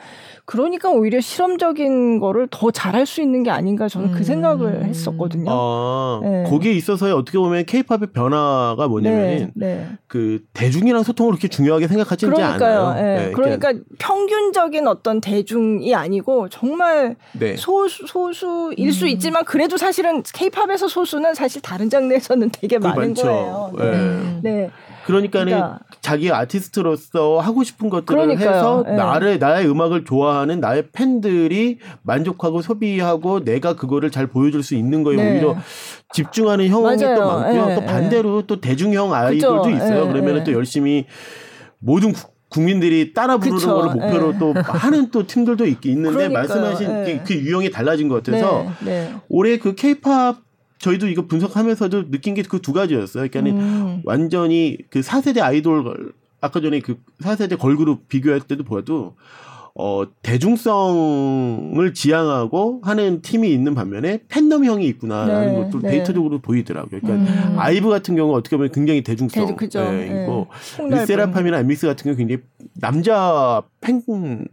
그러니까 오히려 실험적인 거를 더 잘할 수 있는 게 아닌가 저는 그 음. 그 생각을 했었거든요. 아, 네. 거기에 있어서 어떻게 보면 케이팝의 변화가 뭐냐면 네, 네. 그 대중이랑 소통을 그렇게 중요하게 생각하지. 않아요. 네. 네 그러니까 평균적인 어떤 대중이 아니고 정말 네. 소수 소수일 음. 수 있지만 그래도 사실은 케이팝에서 소수는 사실 다른 장르에서는 되게 많은 많죠. 거예요. 네. 음. 네. 그러니까는 그러니까. 자기 아티스트로서 하고 싶은 것들을 그러니까요. 해서 네. 나를 나의 음악을 좋아하는 나의 팬들이 만족하고 소비하고 내가 그거를 잘 보여줄 수 있는 거에 네. 오히려 집중하는 형이 맞아요. 또 많고요. 네. 또 반대로 또 대중형 아이돌도 그쵸. 있어요. 네. 그러면은 또 열심히 모든 국민들이 따라 부르는 그쵸, 거를 목표로 예. 또 하는 또 팀들도 있, 있는데 그러니까요, 말씀하신 예. 그, 그 유형이 달라진 것 같아서 네, 네. 올해 그 케이팝 저희도 이거 분석하면서도 느낀 게 그 두 가지였어요. 그러니까 음. 완전히 그 4세대 아이돌 아까 전에 그 4세대 걸그룹 비교할 때도 보아도 어, 대중성을 지향하고 하는 팀이 있는 반면에 팬덤형이 있구나라는 네, 것도 네. 데이터적으로 보이더라고요. 그러니까 음. 아이브 같은 경우 어떻게 보면 굉장히 대중성. 대중, 그죠. 네, 이고 네. 리세라팜이나 엠믹스 같은 경우 굉장히 남자 팬,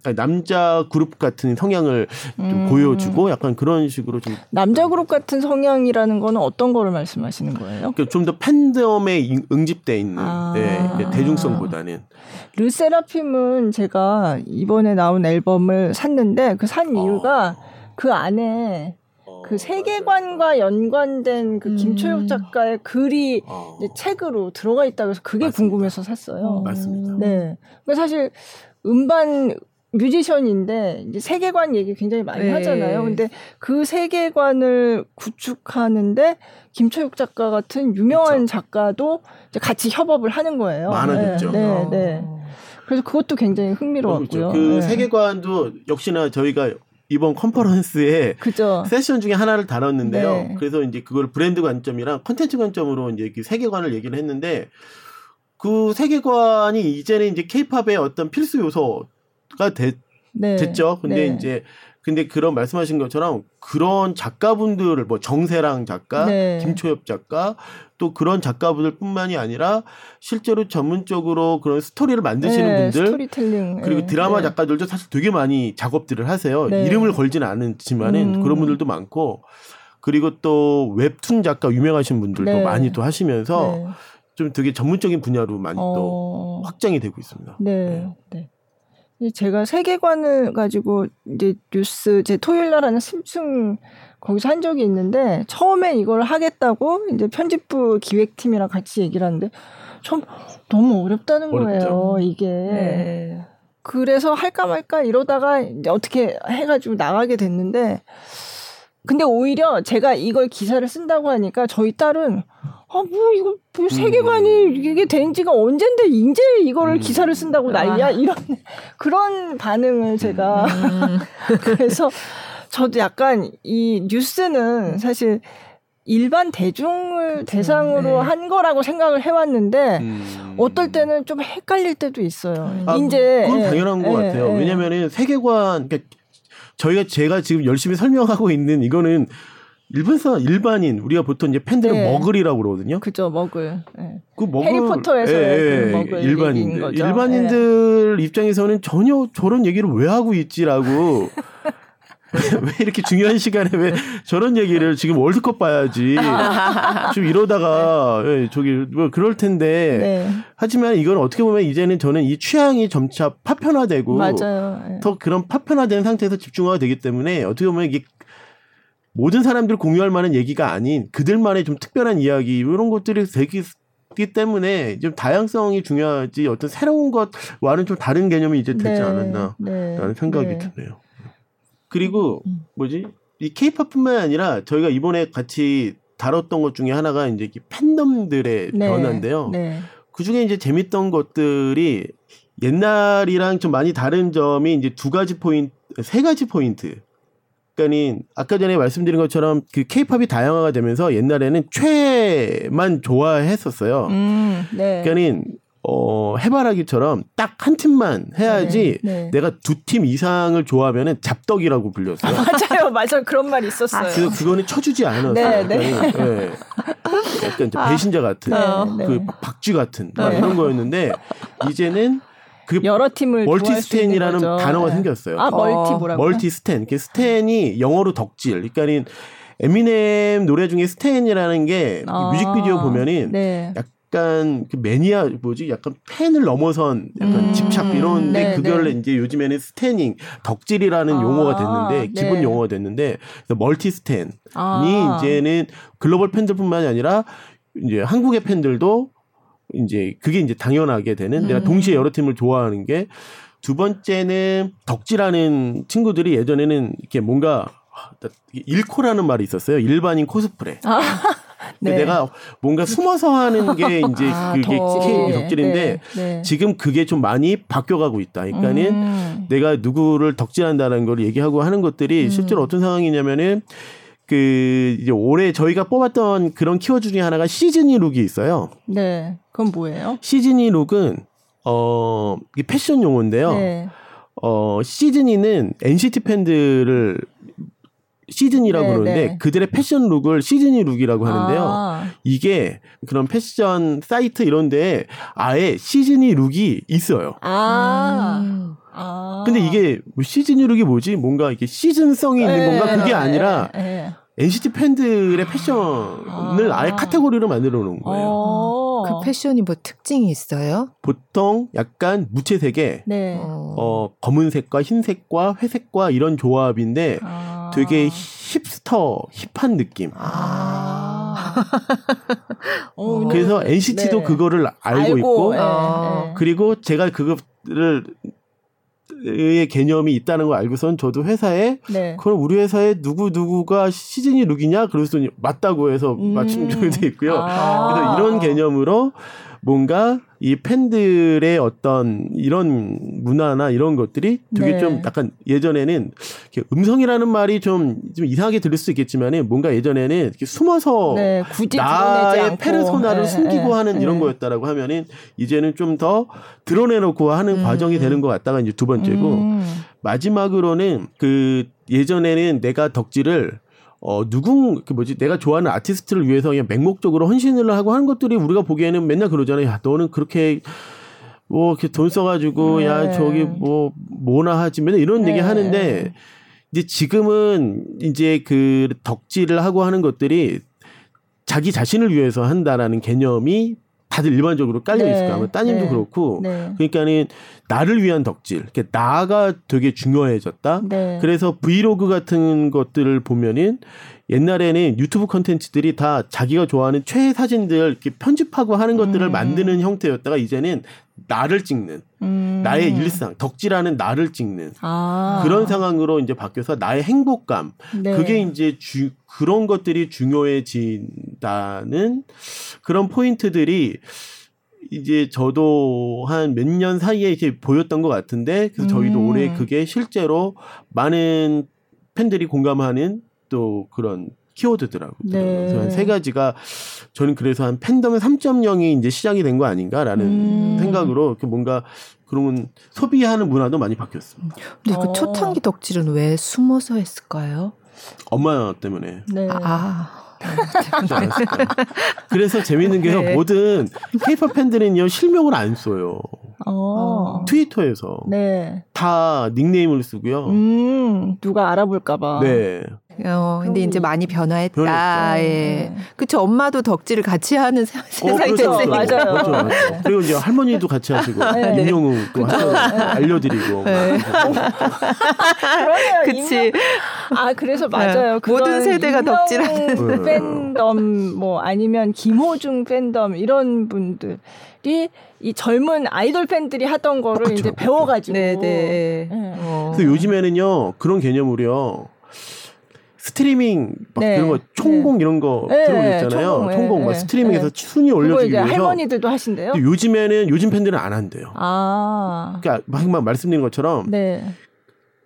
아니, 남자 그룹 같은 성향을 좀 음. 보여주고 약간 그런 식으로 좀. 남자 그룹 같은 성향이라는 거는 어떤 거를 말씀하시는 거예요? 그러니까 좀더 팬덤에 응집돼 있는 아. 네, 대중성보다는. 르세라핌은 제가 이번에 나온 앨범을 샀는데 그 산 이유가 어. 그 안에 어, 그 세계관과 연관된 그 음. 김초엽 작가의 글이 어. 책으로 들어가 있다고 해서 그게 맞습니다. 궁금해서 샀어요. 맞습니다. 네. 그 사실 음반 뮤지션인데 이제 세계관 얘기 굉장히 많이 네. 하잖아요. 근데 그 세계관을 구축하는데 김초육 작가 같은 유명한 그쵸. 작가도 이제 같이 협업을 하는 거예요. 많아졌죠. 네, 네, 네. 그래서 그것도 굉장히 흥미로웠고요. 그 네. 세계관도 역시나 저희가 이번 컨퍼런스에 그죠. 세션 중에 하나를 다뤘는데요. 네. 그래서 이제 그걸 브랜드 관점이랑 컨텐츠 관점으로 이제 그 세계관을 얘기를 했는데 그 세계관이 이제는 이제 케이팝의 어떤 필수 요소가 됐, 네. 됐죠. 근데 네. 이제 근데 그런 말씀하신 것처럼 그런 작가분들을 뭐 정세랑 작가, 네. 김초엽 작가 또 그런 작가분들뿐만이 아니라 실제로 전문적으로 그런 스토리를 만드시는 네, 분들 스토리텔링. 그리고 네. 드라마 작가들도 사실 되게 많이 작업들을 하세요. 네. 이름을 걸지는 않지만은 음. 그런 분들도 많고 그리고 또 웹툰 작가 유명하신 분들도 네. 많이 또 하시면서 네. 좀 되게 전문적인 분야로 많이 어... 또 확장이 되고 있습니다. 네. 네. 제가 세계관을 가지고 이제 뉴스 제 토요일 날 하는 심층 거기서 한 적이 있는데 처음에 이걸 하겠다고 이제 편집부 기획팀이랑 같이 얘기를 하는데 좀 너무 어렵다는 어렵죠. 거예요 이게 네. 그래서 할까 말까 이러다가 이제 어떻게 해가지고 나가게 됐는데 근데 오히려 제가 이걸 기사를 쓴다고 하니까 저희 딸은 아, 뭐, 이거, 뭐 세계관이 음. 이게 된 지가 언젠데, 이제 이거를 음. 기사를 쓴다고 난리야? 아. 이런, 그런 반응을 제가. 음. 그래서 저도 약간 이 뉴스는 사실 일반 대중을 그쵸, 대상으로 네. 한 거라고 생각을 해왔는데 음. 어떨 때는 좀 헷갈릴 때도 있어요. 아, 이제 그건 당연한 것 예, 같아요. 예. 왜냐면은 세계관 그러니까 저희가 제가 지금 열심히 설명하고 있는 이거는 일반 사 일반인 우리가 보통 이제 팬들은 네. 머글이라고 그러거든요. 그죠 머글. 네. 그 머글 해리포터에서 예, 그 머글 일반인들 일반인들 네. 입장에서는 전혀 저런 얘기를 왜 하고 있지라고 왜 이렇게 중요한 시간에 왜 저런 얘기를 지금 월드컵 봐야지 좀 이러다가 예, 저기 뭐 그럴 텐데 네. 하지만 이건 어떻게 보면 이제는 저는 이 취향이 점차 파편화되고 맞아요. 네. 더 그런 파편화된 상태에서 집중화가 되기 때문에 어떻게 보면 이게 모든 사람들 공유할 만한 얘기가 아닌 그들만의 좀 특별한 이야기 이런 것들이 되기 기 때문에 좀 다양성이 중요하지 어떤 새로운 것과는 좀 다른 개념이 이제 되지 네, 않았나라는 네, 생각이 네. 드네요. 그리고 음. 뭐지 이 케이팝뿐만 아니라 저희가 이번에 같이 다뤘던 것 중에 하나가 이제 팬덤들의 네, 변화인데요. 네. 그 중에 이제 재밌던 것들이 옛날이랑 좀 많이 다른 점이 이제 두 가지 포인트 세 가지 포인트. 그러니까 아까 전에 말씀드린 것처럼 그 케이팝이 다양화가 되면서 옛날에는 최만 좋아했었어요. 음, 네. 그러니까 어, 해바라기처럼 딱 한 팀만 해야지 네, 네. 내가 두 팀 이상을 좋아하면은 잡덕이라고 불렸어요. 아, 맞아요, 맞아요. 그런 말이 있었어요. 그래서 그거는 쳐주지 않았어요. 네, 네. 네. 약간 배신자 같은, 네, 그 네. 박쥐 같은 이런 거였는데 이제는 그 여러 팀을 multi-stan이라는 단어가 생겼어요. 아, multi 뭐라고? multi-stan. 그 stan이 영어로 덕질. 그러니까는 에미넴 노래 중에 Stan이라는 게 아, 뮤직비디오 보면은 네. 약간 그 매니아 뭐지 약간 팬을 넘어선 약간 음, 집착 이런 데 네, 그걸 네. 이제 요즘에는 stanning 덕질이라는 아, 용어가 됐는데 네. 기본 용어가 됐는데 multi-stan이 아. 이제는 글로벌 팬들뿐만이 아니라 이제 한국의 팬들도 이제 그게 이제 당연하게 되는 음. 내가 동시에 여러 팀을 좋아하는 게 두 번째는 덕질하는 친구들이 예전에는 이렇게 뭔가 일코라는 말이 있었어요. 일반인 코스프레. 아. 네. 내가 뭔가 숨어서 하는 게 이제 아, 그게 더. 덕질인데 네, 네. 지금 그게 좀 많이 바뀌어가고 있다. 그러니까는 음. 내가 누구를 덕질한다는 걸 얘기하고 하는 것들이 음. 실제로 어떤 상황이냐면은 그 이제 올해 저희가 뽑았던 그런 키워드 중에 하나가 시즈니 룩이 있어요. 네. 그건 뭐예요? 시즈니 룩은 어, 이 패션 용어인데요. 네. 어, 시즈니는 NCT 팬들을 시즈니라고 네, 그러는데 네. 그들의 패션 룩을 시즈니 룩이라고 하는데요. 아. 이게 그런 패션 사이트 이런데 아예 시즈니 룩이 있어요. 아. 음. 아. 근데 이게 뭐 시즌이 룩이 뭐지? 뭔가 이게 시즌성이 있는 네, 건가? 그게 네, 아니라 네, NCT 팬들의 패션을 아. 예 카테고리로 만들어 놓은 거예요. 어. 그 패션이 뭐 특징이 있어요? 보통 약간 무채색에 네. 어, 검은색과 흰색과 회색과 이런 조합인데 아. 되게 힙스터 힙한 느낌. 아. 어, 그래서 NCT도 네. 그거를 알고, 알고 있고 네. 그리고 제가 그거를 의 개념이 있다는 걸 알고선 저도 회사에 네. 그럼 우리 회사에 누구 누구가 시즌이 룩이냐 그래서 맞다고 해서 음. 맞춤 정돼 있고요. 아. 그래서 이런 개념으로 뭔가 이 팬들의 어떤 이런 문화나 이런 것들이 되게 네. 좀 약간 예전에는 음성이라는 말이 좀, 좀 이상하게 들릴 수 있겠지만은 뭔가 예전에는 이렇게 숨어서 네, 나의 페르소나를 네, 숨기고 네, 하는 이런 네. 거였다라고 하면은 이제는 좀 더 드러내놓고 하는 음. 과정이 되는 것 같다가 이제 두 번째고 음. 마지막으로는 그 예전에는 내가 덕질을 어, 누군, 그 뭐지, 내가 좋아하는 아티스트를 위해서 그냥 맹목적으로 헌신을 하고 하는 것들이 우리가 보기에는 맨날 그러잖아요. 야, 너는 그렇게 뭐 이렇게 돈 써가지고 네. 야 저기 뭐 뭐나 하지 맨날 이런 네. 얘기 하는데 이제 지금은 이제 그 덕질을 하고 하는 것들이 자기 자신을 위해서 한다라는 개념이 다들 일반적으로 깔려 네. 있을. 아마 따님도 네. 그렇고. 네. 그러니까는 나를 위한 덕질. 이렇게 나가 되게 중요해졌다. 네. 그래서 브이로그 같은 것들을 보면은 옛날에는 유튜브 컨텐츠들이 다 자기가 좋아하는 최애 사진들 이렇게 편집하고 하는 것들을 음. 만드는 형태였다가 이제는 나를 찍는 음. 나의 일상 덕질하는 나를 찍는 아. 그런 상황으로 이제 바뀌어서 나의 행복감 네. 그게 이제 주, 그런 것들이 중요해진다는 그런 포인트들이 이제 저도 한 몇 년 사이에 이제 보였던 것 같은데 그래서 저희도 음. 올해 그게 실제로 많은 팬들이 공감하는 또 그런 키워드더라고요. 네. 그래서 한 세 가지가 저는 그래서 한 팬덤의 3.0이 이제 시작이 된 거 아닌가라는 음. 생각으로 이렇게 뭔가 그런 소비하는 문화도 많이 바뀌었습니다. 근데 그 어. 초창기 덕질은 왜 숨어서 했을까요? 엄마 때문에. 네. 아. 그래서 재밌는 게요. 네. 모든 케이팝 팬들은요 실명을 안 써요. 어. 트위터에서 네. 다 닉네임을 쓰고요. 음, 누가 알아볼까봐. 네. 어, 근데 이제 많이 변화했다. 변했죠. 예. 네. 그쵸. 엄마도 덕질을 같이 하는 어, 세상이 어, 됐으니까. 맞아요. 맞죠, 맞죠. 그리고 이제 할머니도 같이 하시고, 네. 임영웅 또 하셔, 알려드리고. 네. 그러네요. 그치. 아, 그래서 맞아요. 네. 모든 세대가 덕질하는. 팬덤, 뭐, 아니면 김호중 팬덤, 이런 분들. 이 젊은 아이돌 팬들이 하던 거를 그렇죠. 이제 배워가지고. 네네. 네. 어. 그래서 요즘에는요 그런 개념으로요 스트리밍 막 네. 그런 거 총공 네. 이런 거 네. 들어오잖아요. 총공, 총공 막 네. 스트리밍에서 네. 순위 올려주기 위해서 할머니들도 하신대요. 요즘에는 요즘 팬들은 안 한대요. 아. 그러니까 막 말씀드린 것처럼 네.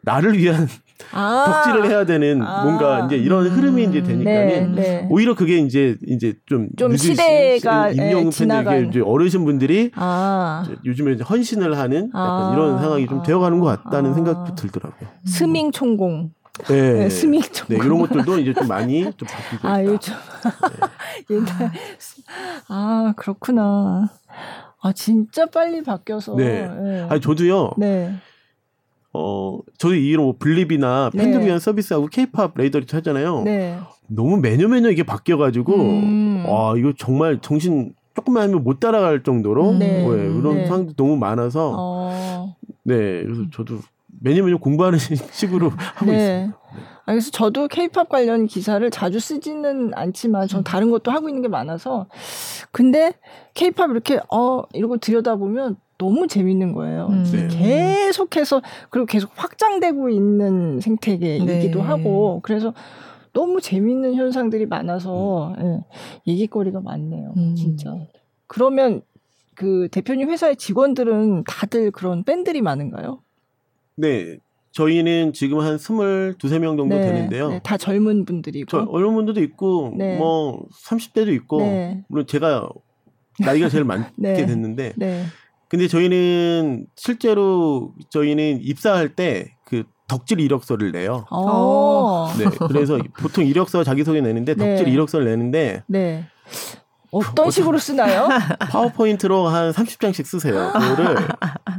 나를 위한 아~ 덕질을 해야 되는 아~ 뭔가 이제 이런 흐름이 이제 되니까는 네, 네. 오히려 그게 이제 이제 좀, 좀 시대가 예, 팬들에게 이제 어르신 분들이 아~ 요즘에 이제 헌신을 하는 약간 아. 이런 상황이 좀 되어가는 것 같다는 아. 생각도 들더라고요. 스밍 총공. 네, 네, 스밍 총공. 네, 이런 것들도 이제 좀 많이 좀 바뀌고 아, 있다. 요즘 네. 옛날 아 그렇구나. 아 진짜 빨리 바뀌어서. 네. 네. 아니 저도요. 네. 어, 저도 이런 뭐 블립이나 팬들 네. 위한 서비스하고 케이팝 레이더리트 하잖아요. 네. 너무 매년 매년 이게 바뀌어가지고, 음. 와, 이거 정말 정신 조금만 하면 못 따라갈 정도로, 네. 네, 그런 네. 상황도 너무 많아서, 어. 네, 그래서 저도 매년 매년 공부하는 식으로 하고 네. 있습니다. 아, 그래서 저도 케이팝 관련 기사를 자주 쓰지는 않지만 전 다른 것도 하고 있는 게 많아서 근데 케이팝 이렇게 어 이러고 들여다보면 너무 재밌는 거예요. 음. 네. 계속해서 그리고 계속 확장되고 있는 생태계이기도 네. 하고 그래서 너무 재밌는 현상들이 많아서 음. 예, 얘기거리가 많네요. 음. 진짜. 그러면 그 대표님 회사의 직원들은 다들 그런 밴들이 많은가요? 네. 저희는 지금 한 스물 두세 명 정도 네, 되는데요. 네, 다 젊은 분들이고. 저, 젊은 분들도 있고, 네. 뭐, 30대도 있고, 네. 물론 제가 나이가 제일 많게 네. 됐는데, 네. 근데 저희는 실제로 저희는 입사할 때 그 덕질 이력서를 내요. 오. 어. 네. 그래서 보통 이력서 자기소개 내는데 덕질 네. 이력서를 내는데 네. 어떤 식으로 쓰나요? 파워포인트로 한 30장씩 쓰세요. 그거를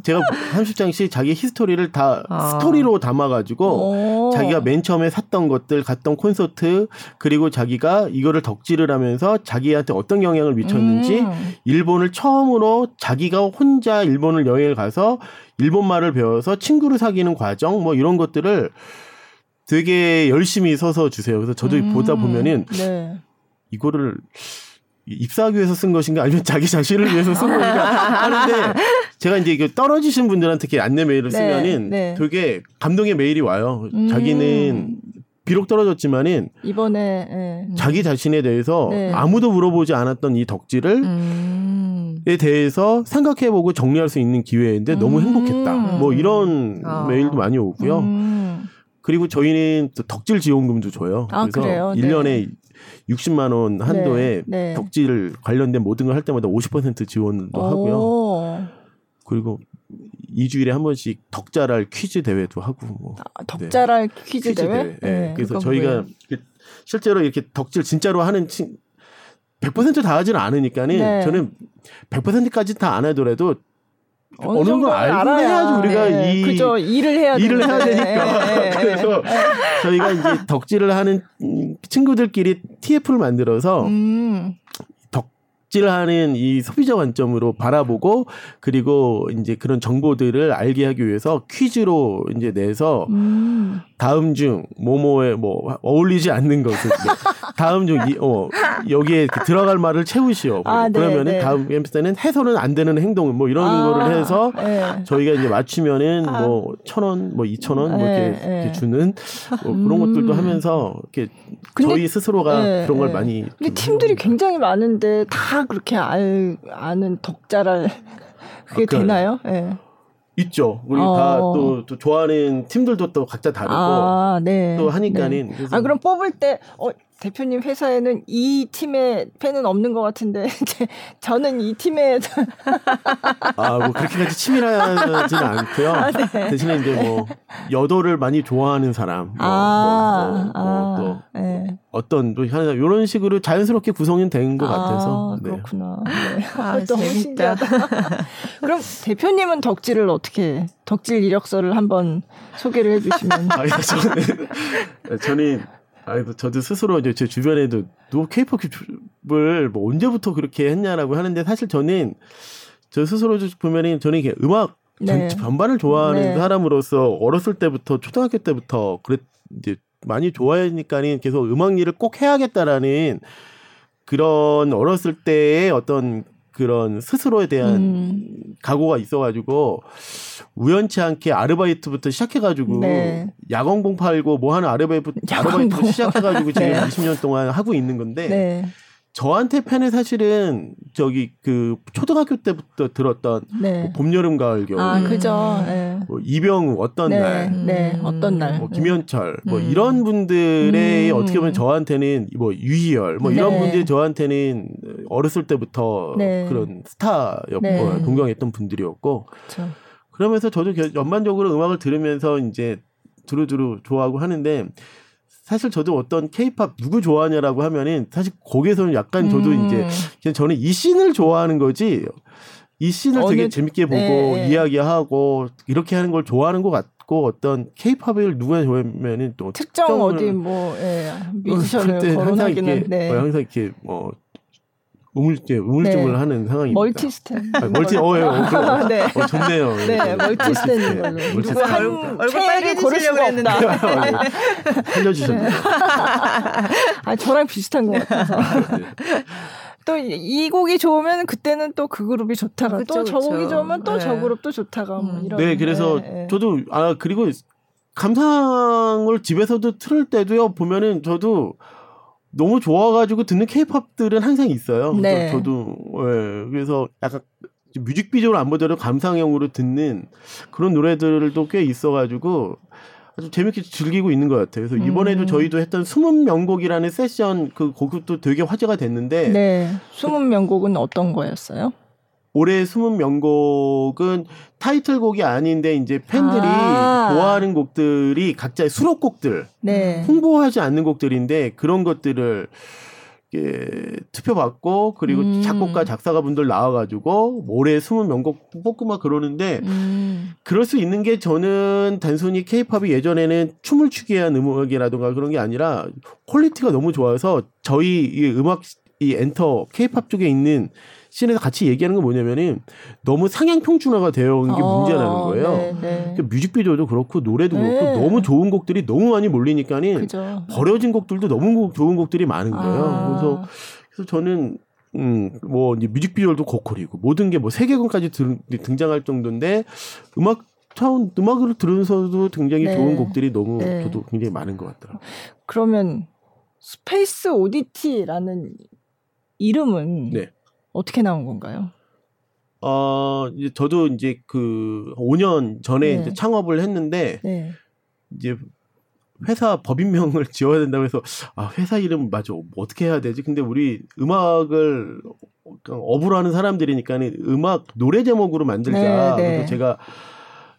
제가 30장씩 자기 히스토리를 다 아. 스토리로 담아가지고 자기가 맨 처음에 샀던 것들, 갔던 콘서트, 그리고 자기가 이거를 덕질을 하면서 자기한테 어떤 영향을 미쳤는지 음. 일본을 처음으로 자기가 혼자 일본을 여행을 가서 일본 말을 배워서 친구를 사귀는 과정, 뭐 이런 것들을 되게 열심히 써서 주세요. 그래서 저도 음. 보다 보면은 네. 이거를 입사하기 위해서 쓴 것인가 아니면 자기 자신을 위해서 쓴 것인가 하는데 제가 이제 떨어지신 분들한테 이렇게 안내 메일을 네, 쓰면은 네. 되게 감동의 메일이 와요. 음. 자기는 비록 떨어졌지만은 이번에 네. 자기 자신에 대해서 네. 아무도 물어보지 않았던 이 덕질을 음. 에 대해서 생각해보고 정리할 수 있는 기회인데 너무 음. 행복했다. 뭐 이런 아. 메일도 많이 오고요. 음. 그리고 저희는 또 덕질 지원금도 줘요. 아, 그래서 그래요? 1년에 60만 원 한도에 네, 네. 덕질 관련된 모든 걸 할 때마다 50% 지원도 오. 하고요. 그리고 2주일에 한 번씩 덕자랄 퀴즈 대회도 하고 뭐. 아, 덕자랄 네. 퀴즈, 퀴즈, 대회? 대회. 네. 그래서 저희가 그 실제로 이렇게 덕질 진짜로 하는 친 100%다 하지는 않으니까는 네. 저는 100%까지 다 안 하더라도 어느 정도 알긴 해야지 우리가 네. 이 그죠 일을 해야 일을 해야 되니까 네. 그래서 저희가 이제 덕질을 하는 친구들끼리 TF를 만들어서 음. 덕질하는 이 소비자 관점으로 바라보고 그리고 이제 그런 정보들을 알게 하기 위해서 퀴즈로 이제 내서 음. 다음 중 모모에 뭐 어울리지 않는 것을 다음 중 이, 어, 여기에 들어갈 말을 채우시오. 아, 네, 그러면은 네, 네. 다음 에피소드는 해서는 안 되는 행동 뭐 이런 아, 거를 해서 네. 저희가 이제 맞추면은 아. 뭐천 원, 뭐 이천 원, 뭐 이렇게, 네, 이렇게 주는 뭐 그런 음. 것들도 하면서 이렇게 근데, 저희 스스로가 그런 걸 많이. 근데 팀들이 굉장히 많은데 다 그렇게 알 아는 덕자랄 그게 아, 되나요? 예. 네. 있죠. 우리 어. 다또 또 좋아하는 팀들도 또 각자 다르고 아, 네. 또 하니까는. 네. 아 그럼 뽑을 때 어, 대표님 회사에는 이 팀의 팬은 없는 것 같은데 저는 이 팀에 아뭐 그렇게까지 치밀하지는 않고요. 아, 네. 대신에 이제 뭐 여도를 많이 좋아하는 사람, 뭐, 아, 뭐, 뭐, 뭐, 또 아, 네. 어떤 또 이런 식으로 자연스럽게 구성이 된 것 같아서 아, 그렇구나. 네. 아, 너무 신기하다. 그럼 대표님은 덕질을 어떻게 덕질 이력서를 한번 소개를 해주시면? 아, 저는 저는 아이고 저도 스스로 이제 제 주변에도 누 케이팝을 뭐 언제부터 그렇게 했냐라고 하는데 사실 저는 저 스스로 보면은 저는 이게 음악 네. 전반을 좋아하는 네. 사람으로서 어렸을 때부터 초등학교 때부터 그랬 이제 많이 좋아하니까는 계속 음악 일을 꼭 해야겠다라는 그런 어렸을 때의 어떤 그런 스스로에 대한 음. 각오가 있어가지고 우연치 않게 아르바이트부터 시작해가지고 네. 야광봉 팔고 뭐 하는 아르바이트, 아르바이트 시작해가지고 지금 네. 20년 동안 하고 있는 건데 네. 저한테 팬은 사실은 저기 그 초등학교 때부터 들었던 네. 뭐 봄, 여름, 가을, 겨울. 아, 그죠. 네. 뭐 이병우 어떤 네. 날. 네. 음. 어떤 날. 뭐 김현철. 뭐 음. 이런 분들의 음. 어떻게 보면 저한테는 뭐 유희열 뭐 이런 네. 분들이 저한테는 어렸을 때부터 네. 그런 스타였고 네. 동경했던 분들이었고. 그쵸. 그러면서 저도 전반적으로 음악을 들으면서 이제 두루두루 좋아하고 하는데 사실 저도 어떤 케이팝 누구 좋아하냐라고 하면은 사실 거기에서는 약간 저도 음. 이제 그냥 저는 이 scene을 좋아하는 거지 이 scene을 되게 재밌게 보고 네. 이야기하고 이렇게 하는 걸 좋아하는 것 같고 어떤 케이팝을 누가 좋아하면은 또 특정 어디 뭐 예, 뮤지션을 거론하기는 네. 어, 항상 이렇게 뭐 우물, 예, 우물쭈물 네. 하는 상황입니다. multi-stan. 아, multi, 어, 예, 어, 그, 네. 어, 좋네요. 네, 네 multi-stan인 걸로. 누구 한 얼굴 빨개지려고 했는데. 살려주셨네요. 아, 저랑 비슷한 것 같아서. 네. 또이 곡이 좋으면 그때는 또 그 그룹이 좋다가 또 저 곡이 좋으면 또저 네. 그룹도 좋다가 뭐 음. 이런. 네, 그래서 네, 저도 아 그리고 감상을 집에서도 틀을 때도요 보면은 저도 너무 좋아가지고 듣는 케이팝들은 항상 있어요. 네. 저도 예. 그래서 약간 뮤직비디오를 안 보더라도 감상형으로 듣는 그런 노래들도 꽤 있어가지고 아주 재밌게 즐기고 있는 것 같아요. 그래서 이번에도 음. 저희도 했던 숨은 명곡이라는 세션 그 곡도 되게 화제가 됐는데. 네. 숨은 명곡은 어떤 거였어요? 올해 숨은 명곡은 타이틀곡이 아닌데 이제 팬들이 아~ 좋아하는 곡들이 각자의 수록곡들 네. 홍보하지 않는 곡들인데 그런 것들을 예, 투표 받고 그리고 음. 작곡가 작사가 분들 나와가지고 올해 숨은 명곡 뽑고 막 그러는데 음. 그럴 수 있는 게 저는 단순히 케이팝이 예전에는 춤을 추게 한 음악이라든가 그런 게 아니라 퀄리티가 너무 좋아서 저희 이 음악 이 엔터 케이팝 쪽에 있는 scene에서 같이 얘기하는 건 뭐냐면은 너무 상향 평준화가 되어 온게 문제라는 어, 거예요. 네, 네. 그러니까 뮤직비디오도 그렇고 노래도 네. 그렇고 너무 좋은 곡들이 너무 많이 몰리니까는 그죠. 버려진 곡들도 너무 좋은 곡들이 많은 거예요. 아. 그래서 그래서 저는 음, 뭐, 이제 뮤직비디오도 고퀄이고, 모든 게 뭐 세계관까지 등, 등장할 정도인데, 음악 차원, 음악을 들으면서도 굉장히 네. 좋은 곡들이 너무 네. 저도 굉장히 많은 것 같더라고요. 그러면, 스페이스 오디티라는 이름은 네. 어떻게 나온 건가요? 어, 이제 저도 이제 그 5년 전에 네. 이제 창업을 했는데 네. 이제 회사 법인명을 지어야 된다고 해서 아 회사 이름 맞아 뭐 어떻게 해야 되지? 근데 우리 음악을 업으로 하는 사람들이니까는 음악 노래 제목으로 만들자. 네, 네. 그래서 제가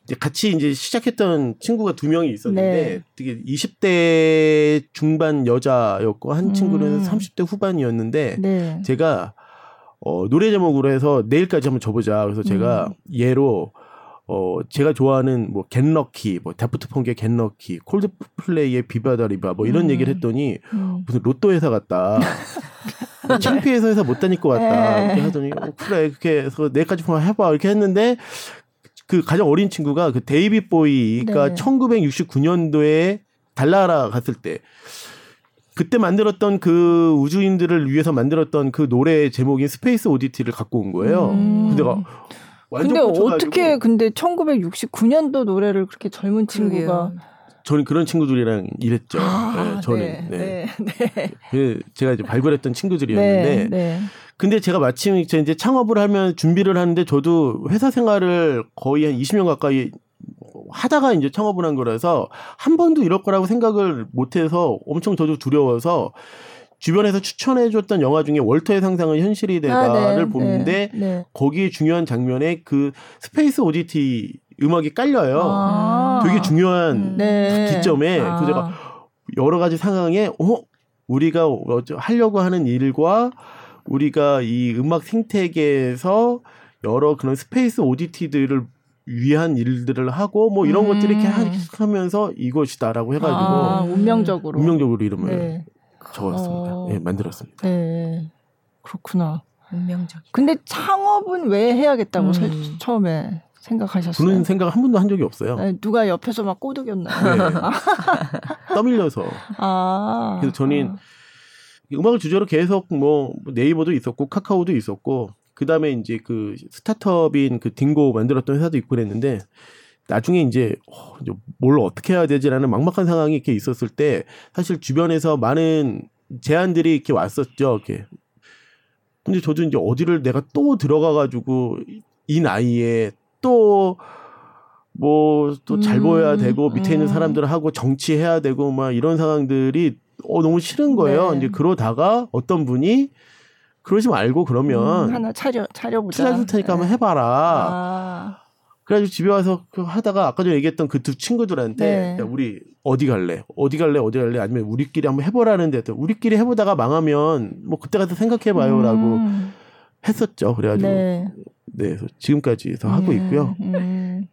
이제 같이 이제 시작했던 친구가 두 명이 있었는데 네. 되게 20대 중반 여자였고 한 친구는 음. 30대 후반이었는데 네. 제가 어, 노래 제목으로 해서 내일까지 한번 줘보자. 그래서 제가 음. 예로 어, 제가 좋아하는 뭐 Get Lucky, 뭐 다프트 펑크의 Get Lucky, 콜드플레이의 Viva La Vida 뭐 이런 음. 얘기를 했더니 음. 무슨 로또 회사 같다. 뭐 창피해서 회사 못 다닐 것 같다. 네. 이렇게 하더니 어, 그래 그렇게 해서 내일까지 한번 해봐 이렇게 했는데 그 가장 어린 친구가 그 데이비드 보위가 네. 1969년도에 달나라 갔을 때 그때 만들었던 그 우주인들을 위해서 만들었던 그 노래 제목인 Space Oddity를 갖고 온 거예요. 음. 근데 가 근데 어떻게 근데 1969년도 노래를 그렇게 젊은 친구가 그러게요. 저는 그런 친구들이랑 일했죠. 아, 네, 저는 네, 네. 네, 네. 제가 이제 발굴했던 친구들이었는데 네, 네. 근데 제가 마침 이제 창업을 하면 준비를 하는데 저도 회사 생활을 거의 한 20년 가까이 하다가 이제 창업을 한 거라서 한 번도 이럴 거라고 생각을 못 해서 엄청 저도 두려워서 주변에서 추천해 줬던 영화 중에 월터의 상상은 현실이 되다를 아, 네, 보는데 네, 네. 거기에 중요한 장면에 그 Space Oddity 음악이 깔려요. 아~ 되게 중요한 음. 네. 기점에 아~ 그래서 제가 여러 가지 상황에 어 우리가 하려고 하는 일과 우리가 이 음악 생태계에서 여러 그런 Space Oddity들을 위한 일들을 하고 뭐 이런 음. 것들이 이렇게 하면서 이것이다라고 해가지고 아, 운명적으로 운명적으로 이름을 네. 적었습니다. 어. 네, 만들었습니다. 네, 그렇구나. 운명적. 근데 창업은 왜 해야겠다고 음. 처음에 생각하셨어요? 저는 생각 한 번도 한 적이 없어요. 네, 누가 옆에서 막 꼬드겼나요? 네. 떠밀려서. 아. 그래서 저는 아. 음악을 주제로 계속 뭐 네이버도 있었고 카카오도 있었고 그 다음에 이제 그 스타트업인 그 딩고 만들었던 회사도 있고 그랬는데 나중에 이제, 어, 뭘 어떻게 해야 되지라는 막막한 상황이 이렇게 있었을 때 사실 주변에서 많은 제안들이 이렇게 왔었죠. 이렇게 근데 저도 이제 어디를 내가 또 들어가 가지고 이 나이에 또 뭐 또잘 음, 보여야 되고 밑에 있는 음. 사람들하고 정치해야 되고 막 이런 상황들이 어 너무 싫은 거예요. 네. 이제 그러다가 어떤 분이 그러지 말고 그러면 음, 하나 차려 차려보자. 찾아줄 테니까 네. 한번 해봐라. 아. 그래가지고 집에 와서 그 하다가 아까 전에 얘기했던 그 두 친구들한테 네. 야, 우리 어디 갈래? 어디 갈래? 어디 갈래? 아니면 우리끼리 한번 해보라는데 우리끼리 해보다가 망하면 뭐 그때 가서 생각해봐요라고 음. 했었죠. 그래가지고 네, 네 지금까지 더 하고 음, 있고요. 음.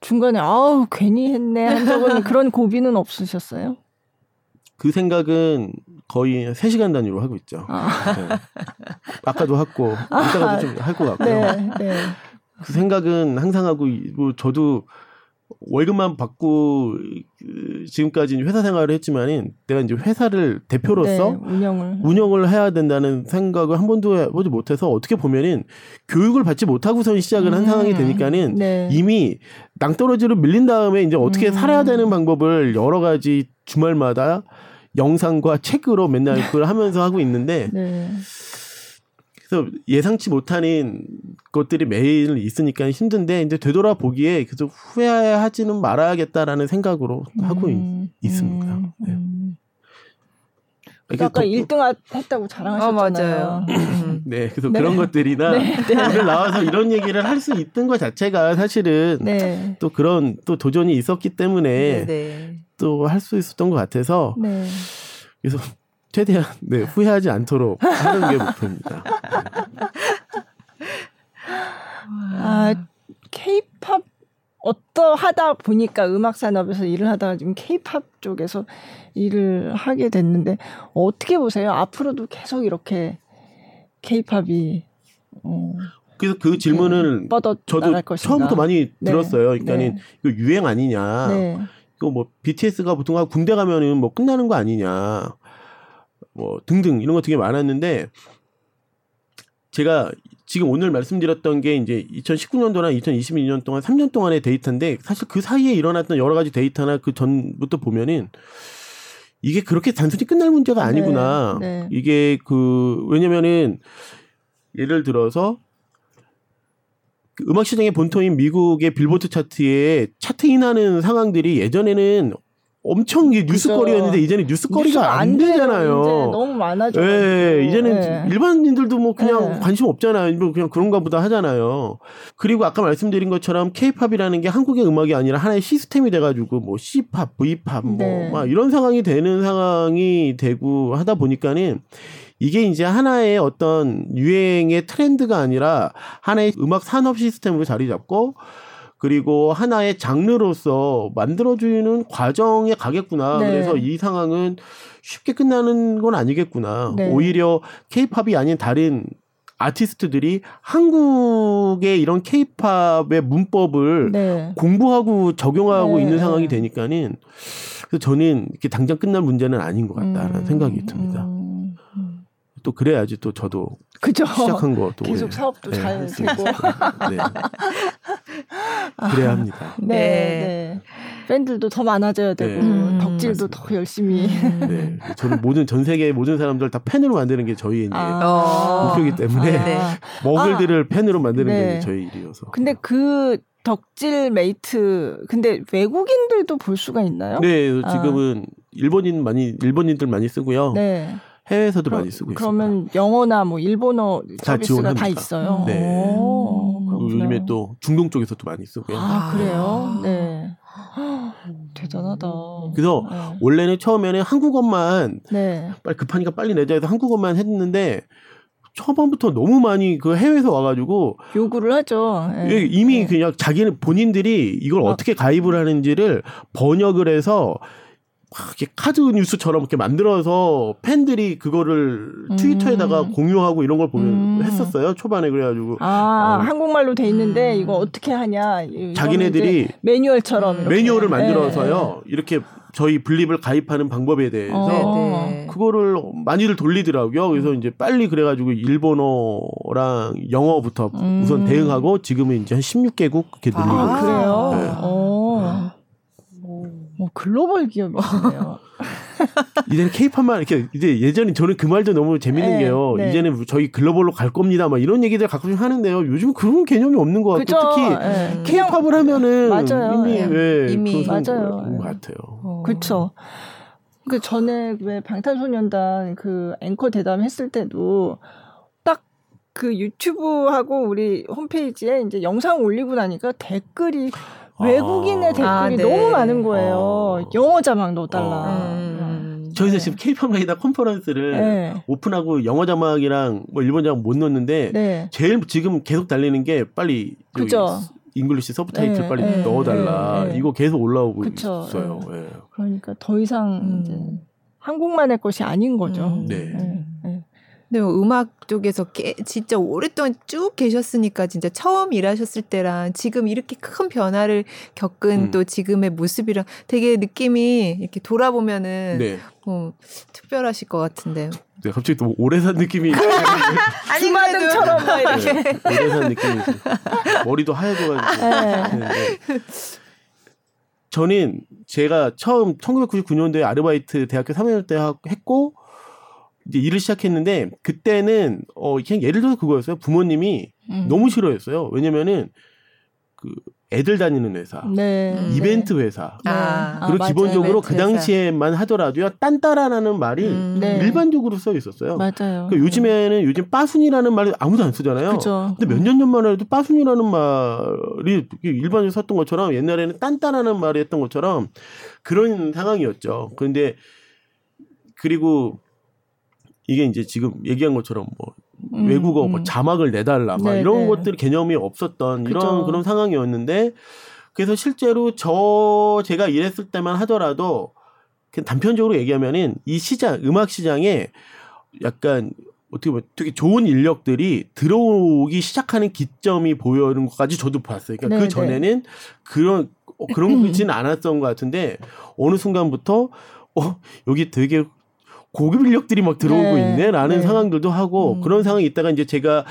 중간에 아우 괜히 했네 한 적은 그런 고비는 없으셨어요? 그 생각은 거의 3시간 단위로 하고 있죠. 아. 네. 아까도 했고 이따가도 좀할 것 같고요. 네, 네. 그 생각은 항상 하고 뭐 저도 월급만 받고 그 지금까지 회사 생활을 했지만은 내가 이제 회사를 대표로서 네, 운영을 운영을 해야 된다는 생각을 한 번도 해보지 못해서 어떻게 보면은 교육을 받지 못하고선 시작을 한 음, 상황이 되니까는 네. 이미 낭떠러지로 밀린 다음에 이제 어떻게 음. 살아야 되는 방법을 여러 가지 주말마다 영상과 책으로 맨날 그걸 하면서 하고 있는데 네. 그래서 예상치 못하는 것들이 매일 있으니까 힘든데 이제 되돌아 보기에 계속 후회하지는 말아야겠다라는 생각으로 음, 하고 있습니다. 음, 네. 음. 그러니까 아까 도, 1등 했다고 자랑하셨잖아요. 어, 맞아요. 네, 그래서 네. 그런 것들이나 네. 네. 오늘 나와서 이런 얘기를 할 수 있던 것 자체가 사실은 네. 또 그런 또 도전이 있었기 때문에 네, 네. 또 할 수 있었던 것 같아서 그래서 최대한 네, 후회하지 않도록 하는 게 목표입니다. 아, 케이팝 어떠하다 보니까 음악 산업에서 일을 하다가 지금 케이팝 쪽에서 일을 하게 됐는데 어떻게 보세요? 앞으로도 계속 이렇게 케이팝이 어, 그래서 그 질문을 네, 저도 처음부터 많이 네. 들었어요. 그러니까는 네. 이거 유행 아니냐. 네. 이거 뭐 BTS가 보통 군대 가면은 뭐 끝나는 거 아니냐. 뭐 등등 이런 거 되게 많았는데 제가 지금 오늘 말씀드렸던 게 이제 2019년도나 2022년 동안 3년 동안의 데이터인데 사실 그 사이에 일어났던 여러 가지 데이터나 그 전부터 보면은 이게 그렇게 단순히 끝날 문제가 아니구나. 네, 네. 이게 그 왜냐면은 예를 들어서 그 음악 시장의 본토인 미국의 빌보드 차트에 차트인하는 상황들이 예전에는 엄청 이게 뉴스거리였는데 이제는 뉴스거리가 안, 되잖아요. 이제 너무 많아져. 예, 이제는 네. 일반인들도 뭐 그냥 네. 관심 없잖아요. 뭐 그냥 그런가 보다 하잖아요. 그리고 아까 말씀드린 것처럼 케이팝이라는 게 한국의 음악이 아니라 하나의 시스템이 돼가지고 뭐 C팝, V팝 뭐막 네. 이런 상황이 되는 상황이 되고 하다 보니까는 이게 이제 하나의 어떤 유행의 트렌드가 아니라 하나의 음악 산업 시스템으로 자리 잡고 그리고 하나의 장르로서 만들어주는 과정에 가겠구나. 네. 그래서 이 상황은 쉽게 끝나는 건 아니겠구나. 네. 오히려 케이팝이 아닌 다른 아티스트들이 한국의 이런 케이팝의 문법을 네. 공부하고 적용하고 네. 있는 상황이 되니까는 그래서 저는 이렇게 당장 끝날 문제는 아닌 것 같다라는 음, 생각이 듭니다. 음, 음. 또 그래야지 또 저도 그죠. 시작한 거또 계속 사업도 네, 잘 되고 네. 그래야 합니다. 네, 네. 네. 팬들도 더 많아져야 되고 네. 덕질도 맞습니다. 더 열심히. 네. 저는 모든 전 세계 모든 사람들 다 팬으로 만드는 게 저희의 이제 아. 목표이기 때문에 아, 네. muggle들을 아. 팬으로 만드는 게 저희 일이어서. 근데 그 덕질 메이트 근데 외국인들도 볼 수가 있나요? 네, 지금은 아. 일본인 많이 일본인들 많이 쓰고요. 네. 해외에서도 그럼, 많이 쓰고 있습니다. 그러면 영어나 뭐 일본어 서비스가 다 있어요. 네. 요즘에 또 중동 쪽에서도 많이 쓰고요. 아, 그래요? 네. 대단하다. 그래서 네. 원래는 처음에는 한국어만 네. 빨리 급하니까 빨리 내자 해서 한국어만 했는데 초반부터 너무 많이 그 해외에서 와가지고 요구를 하죠. 네. 이미 네. 그냥 자기는 본인들이 이걸 아. 어떻게 가입을 하는지를 번역을 해서 이렇게 카드 뉴스처럼 이렇게 만들어서 팬들이 그거를 음. 트위터에다가 공유하고 이런 걸 보면 음. 했었어요 초반에 그래가지고 아 어. 한국말로 돼 있는데 음. 이거 어떻게 하냐 자기네들이 매뉴얼처럼 매뉴얼을 만들어서요 네. 이렇게 저희 블립을 가입하는 방법에 대해서 어. 네. 그거를 많이들 돌리더라고요. 그래서 이제 빨리 그래가지고 일본어랑 영어부터 음. 우선 대응하고 지금은 이제 한 16개국 그렇게 늘리고 아, 그래요? 네. 어. 뭐 글로벌 기업이네요. 이제는 케이팝만 이렇게 이제 예전에 저는 그 말도 너무 재밌는 네, 게요. 네. 이제는 저희 글로벌로 갈 겁니다. 막 이런 얘기들 가끔씩 하는데요. 요즘 그런 개념이 없는 것 같고 특히 케이팝을 네. 하면은 맞아요. 이미 네. 왜 이미 맞아요. 것 같아요. 어. 그렇죠. 그 전에 왜 방탄소년단 그 앵커 대담 했을 때도 딱 그 유튜브하고 우리 홈페이지에 이제 영상 올리고 나니까 댓글이 외국인의 아. 댓글이 아, 네. 너무 많은 거예요. 어. 영어 자막 넣어달라. 어. 음. 저희도 네. 지금 케이팝 레이더 컨퍼런스를 네. 오픈하고 영어 자막이랑 뭐 일본 자막 못 넣었는데 네. 제일 지금 계속 달리는 게 빨리 그죠. English subtitle 네, 빨리 네, 넣어달라. 네, 이거 계속 올라오고 그쵸. 있어요. 그러니까 더 이상 음. 이제 한국만의 것이 아닌 거죠. 음. 네. 네, 뭐 음악 쪽에서 게, 진짜 오랫동안 쭉 계셨으니까 진짜 처음 일하셨을 때랑 지금 이렇게 큰 변화를 겪은 음. 또 지금의 모습이랑 되게 느낌이 이렇게 돌아보면은 네. 어, 특별하실 것 같은데요. 네, 갑자기 또 오래 산 느낌이 아니 마등처럼 막 이렇게 네, 오래 산 느낌이 머리도 하얘져가지고. 네. 네, 네. 저는 제가 처음 1999년도에 아르바이트 대학교 3학년 때 했고 이제 일을 시작했는데 그때는 어 그냥 예를 들어서 그거였어요. 부모님이 음. 너무 싫어했어요. 왜냐면은 그 애들 다니는 회사, 네. 이벤트 회사, 아, 그리고 아, 기본적으로 그 당시에만 하더라도요 딴따라라는 말이 음, 네. 일반적으로 써 있었어요. 맞아요. 그러니까 요즘에는 요즘 빠순이라는 말을 아무도 안 쓰잖아요. 그쵸. 근데 몇 년 전만 해도 빠순이라는 말이 일반적으로 썼던 것처럼 옛날에는 딴따라는 말이 했던 것처럼 그런 상황이었죠. 그런데 그리고 이게 이제 지금 얘기한 것처럼 뭐 음, 외국어 뭐 음. 자막을 내달라 막 네, 이런 네. 것들 개념이 없었던 그쵸. 이런 그런 상황이었는데 그래서 실제로 저 제가 일했을 때만 하더라도 그냥 단편적으로 얘기하면은 이 시장 음악 시장에 약간 어떻게 보면 되게 좋은 인력들이 들어오기 시작하는 기점이 보이는 것까지 저도 봤어요. 그러니까 그 네, 그 전에는 그런 어, 그런 거지는 않았던 것 같은데 어느 순간부터 어 여기 되게 고급 인력들이 막 들어오고 네. 있네라는 네. 상황들도 하고 음. 그런 상황이 있다가 이제 제가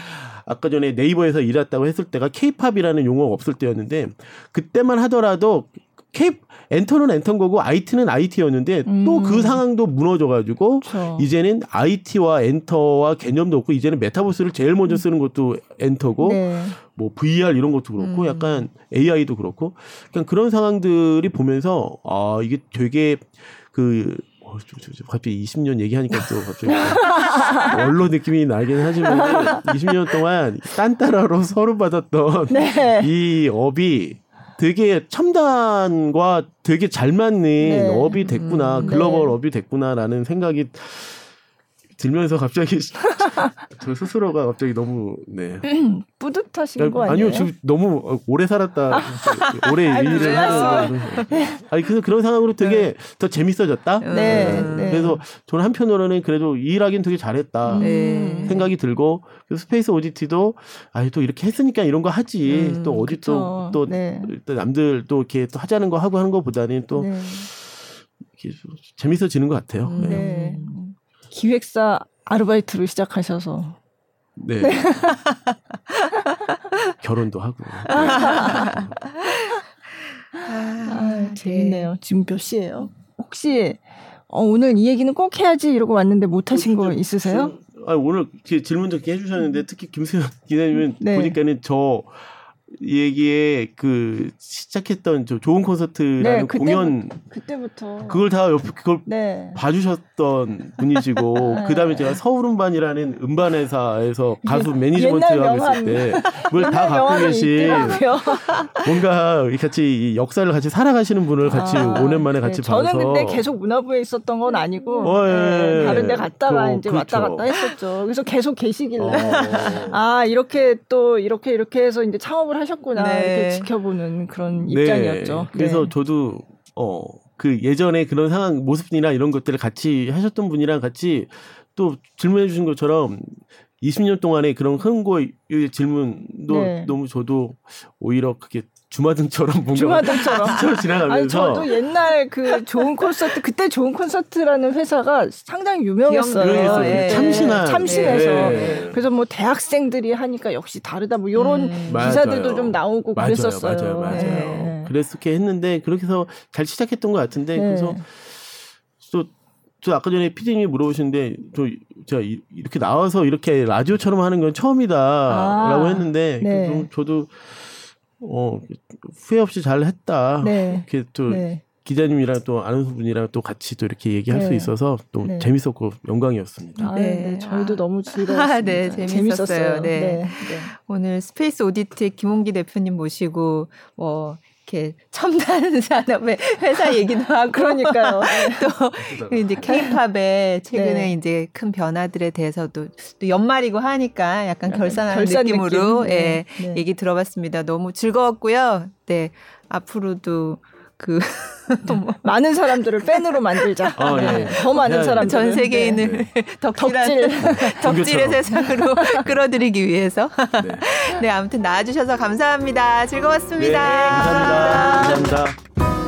아까 전에 네이버에서 일했다고 했을 때가 케이팝이라는 용어가 없을 때였는데 그때만 하더라도 케이 엔터는 엔터인 거고 IT는 IT였는데 음. 또그 상황도 무너져가지고. 이제는 IT와 엔터와 개념도 없고 이제는 메타버스를 제일 먼저 쓰는 것도 엔터고 네. 뭐 VR 이런 것도 그렇고 음. 약간 AI도 그렇고 그냥 그런 상황들이 보면서 아 이게 되게 그 어, 갑자기 20년 얘기하니까 또 갑자기 원로 느낌이 나긴 하지만 20년 동안 딴따라로 서로 받았던 네. 이 업이 되게 첨단과 되게 잘 맞는 네. 업이 됐구나 음, 글로벌 네. 업이 됐구나라는 생각이 들면서 갑자기 저 스스로가 갑자기 너무 네 뿌듯하신 거 아니에요? 아니요, 저 너무 오래 살았다, 오래 일을 하는 아니 그래서 그런 상황으로 되게 네. 더 재밌어졌다. 네. 네. 네. 그래서 저는 한편으로는 그래도 일하기는 되게 잘했다 음. 네. 생각이 들고 그래서 스페이스 오디티도 아니 또 이렇게 했으니까 이런 거 하지 음, 또 어디 또또 또, 네. 또 남들 또 이렇게 또 하자는 거 하고 하는 것보다는 또 재밌어지는 것 같아요. 음, 네. 기획사 아르바이트로 시작하셔서 네. 네. 결혼도 하고. 아, 아, 재밌네요. 지금 몇 시예요? 혹시 어, 오늘 이 얘기는 꼭 해야지 이러고 왔는데 못 하신 거 있으세요? 아, 오늘 질문 적게 해주셨는데 특히 김수현 기자님은 네. 보니까는 저 얘기에 그 시작했던 저 좋은 콘서트라는 네, 공연 그때부터 그걸 다 옆에 그걸 네. 봐주셨던 분이시고 네. 그다음에 제가 서울 음반이라는 음반 회사에서 가수 매니지먼트 하고 있을 때 그걸 다 갖고 계신 뭔가 같이 역사를 같이 살아가시는 분을 같이 아, 오랜만에 같이 네. 봐서 저는 근데 계속 문화부에 있었던 건 아니고 어, 예. 네, 다른 데 갔다가 그, 이제 그렇죠. 왔다 갔다 했었죠. 그래서 계속 계시길래 어. 아 이렇게 또 이렇게 이렇게 해서 이제 창업을 하셨구나 네. 이렇게 지켜보는 그런 네. 입장이었죠. 그래서 네. 저도 어 그 예전에 그런 상황 모습이나 이런 것들을 같이 하셨던 분이랑 같이 또 질문해 주신 것처럼 20년 동안의 그런 흥고의 질문도 네. 너무 저도 오히려 그게 주마등처럼 뭔가 주마등처럼 지나가면서 아니, 저도 옛날 그 좋은 콘서트 그때 좋은 콘서트라는 회사가 상당히 유명했어요. 예. 참신한 참신해서 예. 그래서 뭐 대학생들이 하니까 역시 다르다 뭐 이런 음. 기사들도 맞아요. 좀 나오고 맞아요. 그랬었어요. 맞아요, 맞아요. 예. 그랬게 했는데 그렇게 해서 잘 시작했던 것 같은데 네. 그래서 또저 아까 전에 피디님이 물어보시는데 저 제가 이렇게 나와서 이렇게 라디오처럼 하는 건 처음이다라고 아, 했는데 네. 저도 어 후회 없이 잘 했다. 네. 이렇게 또 네. 기자님이랑 또 아는 분이랑 또 같이 또 이렇게 얘기할 네. 수 있어서 또 네. 재밌었고 영광이었습니다. 아, 네. 네. 저희도 아. 너무 즐거웠습니다. 네, 재밌었어요. 재밌었어요. 네. 네. 오늘 스페이스 오디티 김홍기 대표님 모시고 뭐 이렇게 첨단 산업의 회사 얘기도 하고 그러니까요. 또 이제 케이팝의 최근에 네. 이제 큰 변화들에 대해서도 또 연말이고 하니까 약간 결산하는 결산 느낌으로 느낌. 예, 네. 얘기 들어봤습니다. 너무 즐거웠고요. 네. 앞으로도 그 뭐. 많은 사람들을 팬으로 만들자. 어, 네. 더 많은 사람 전 세계인을 네. 네. 덕질 덕질의 세상으로 끌어들이기 위해서. 네. 네. 아무튼 나와주셔서 감사합니다. 즐거웠습니다. 네, 감사합니다. 감사합니다.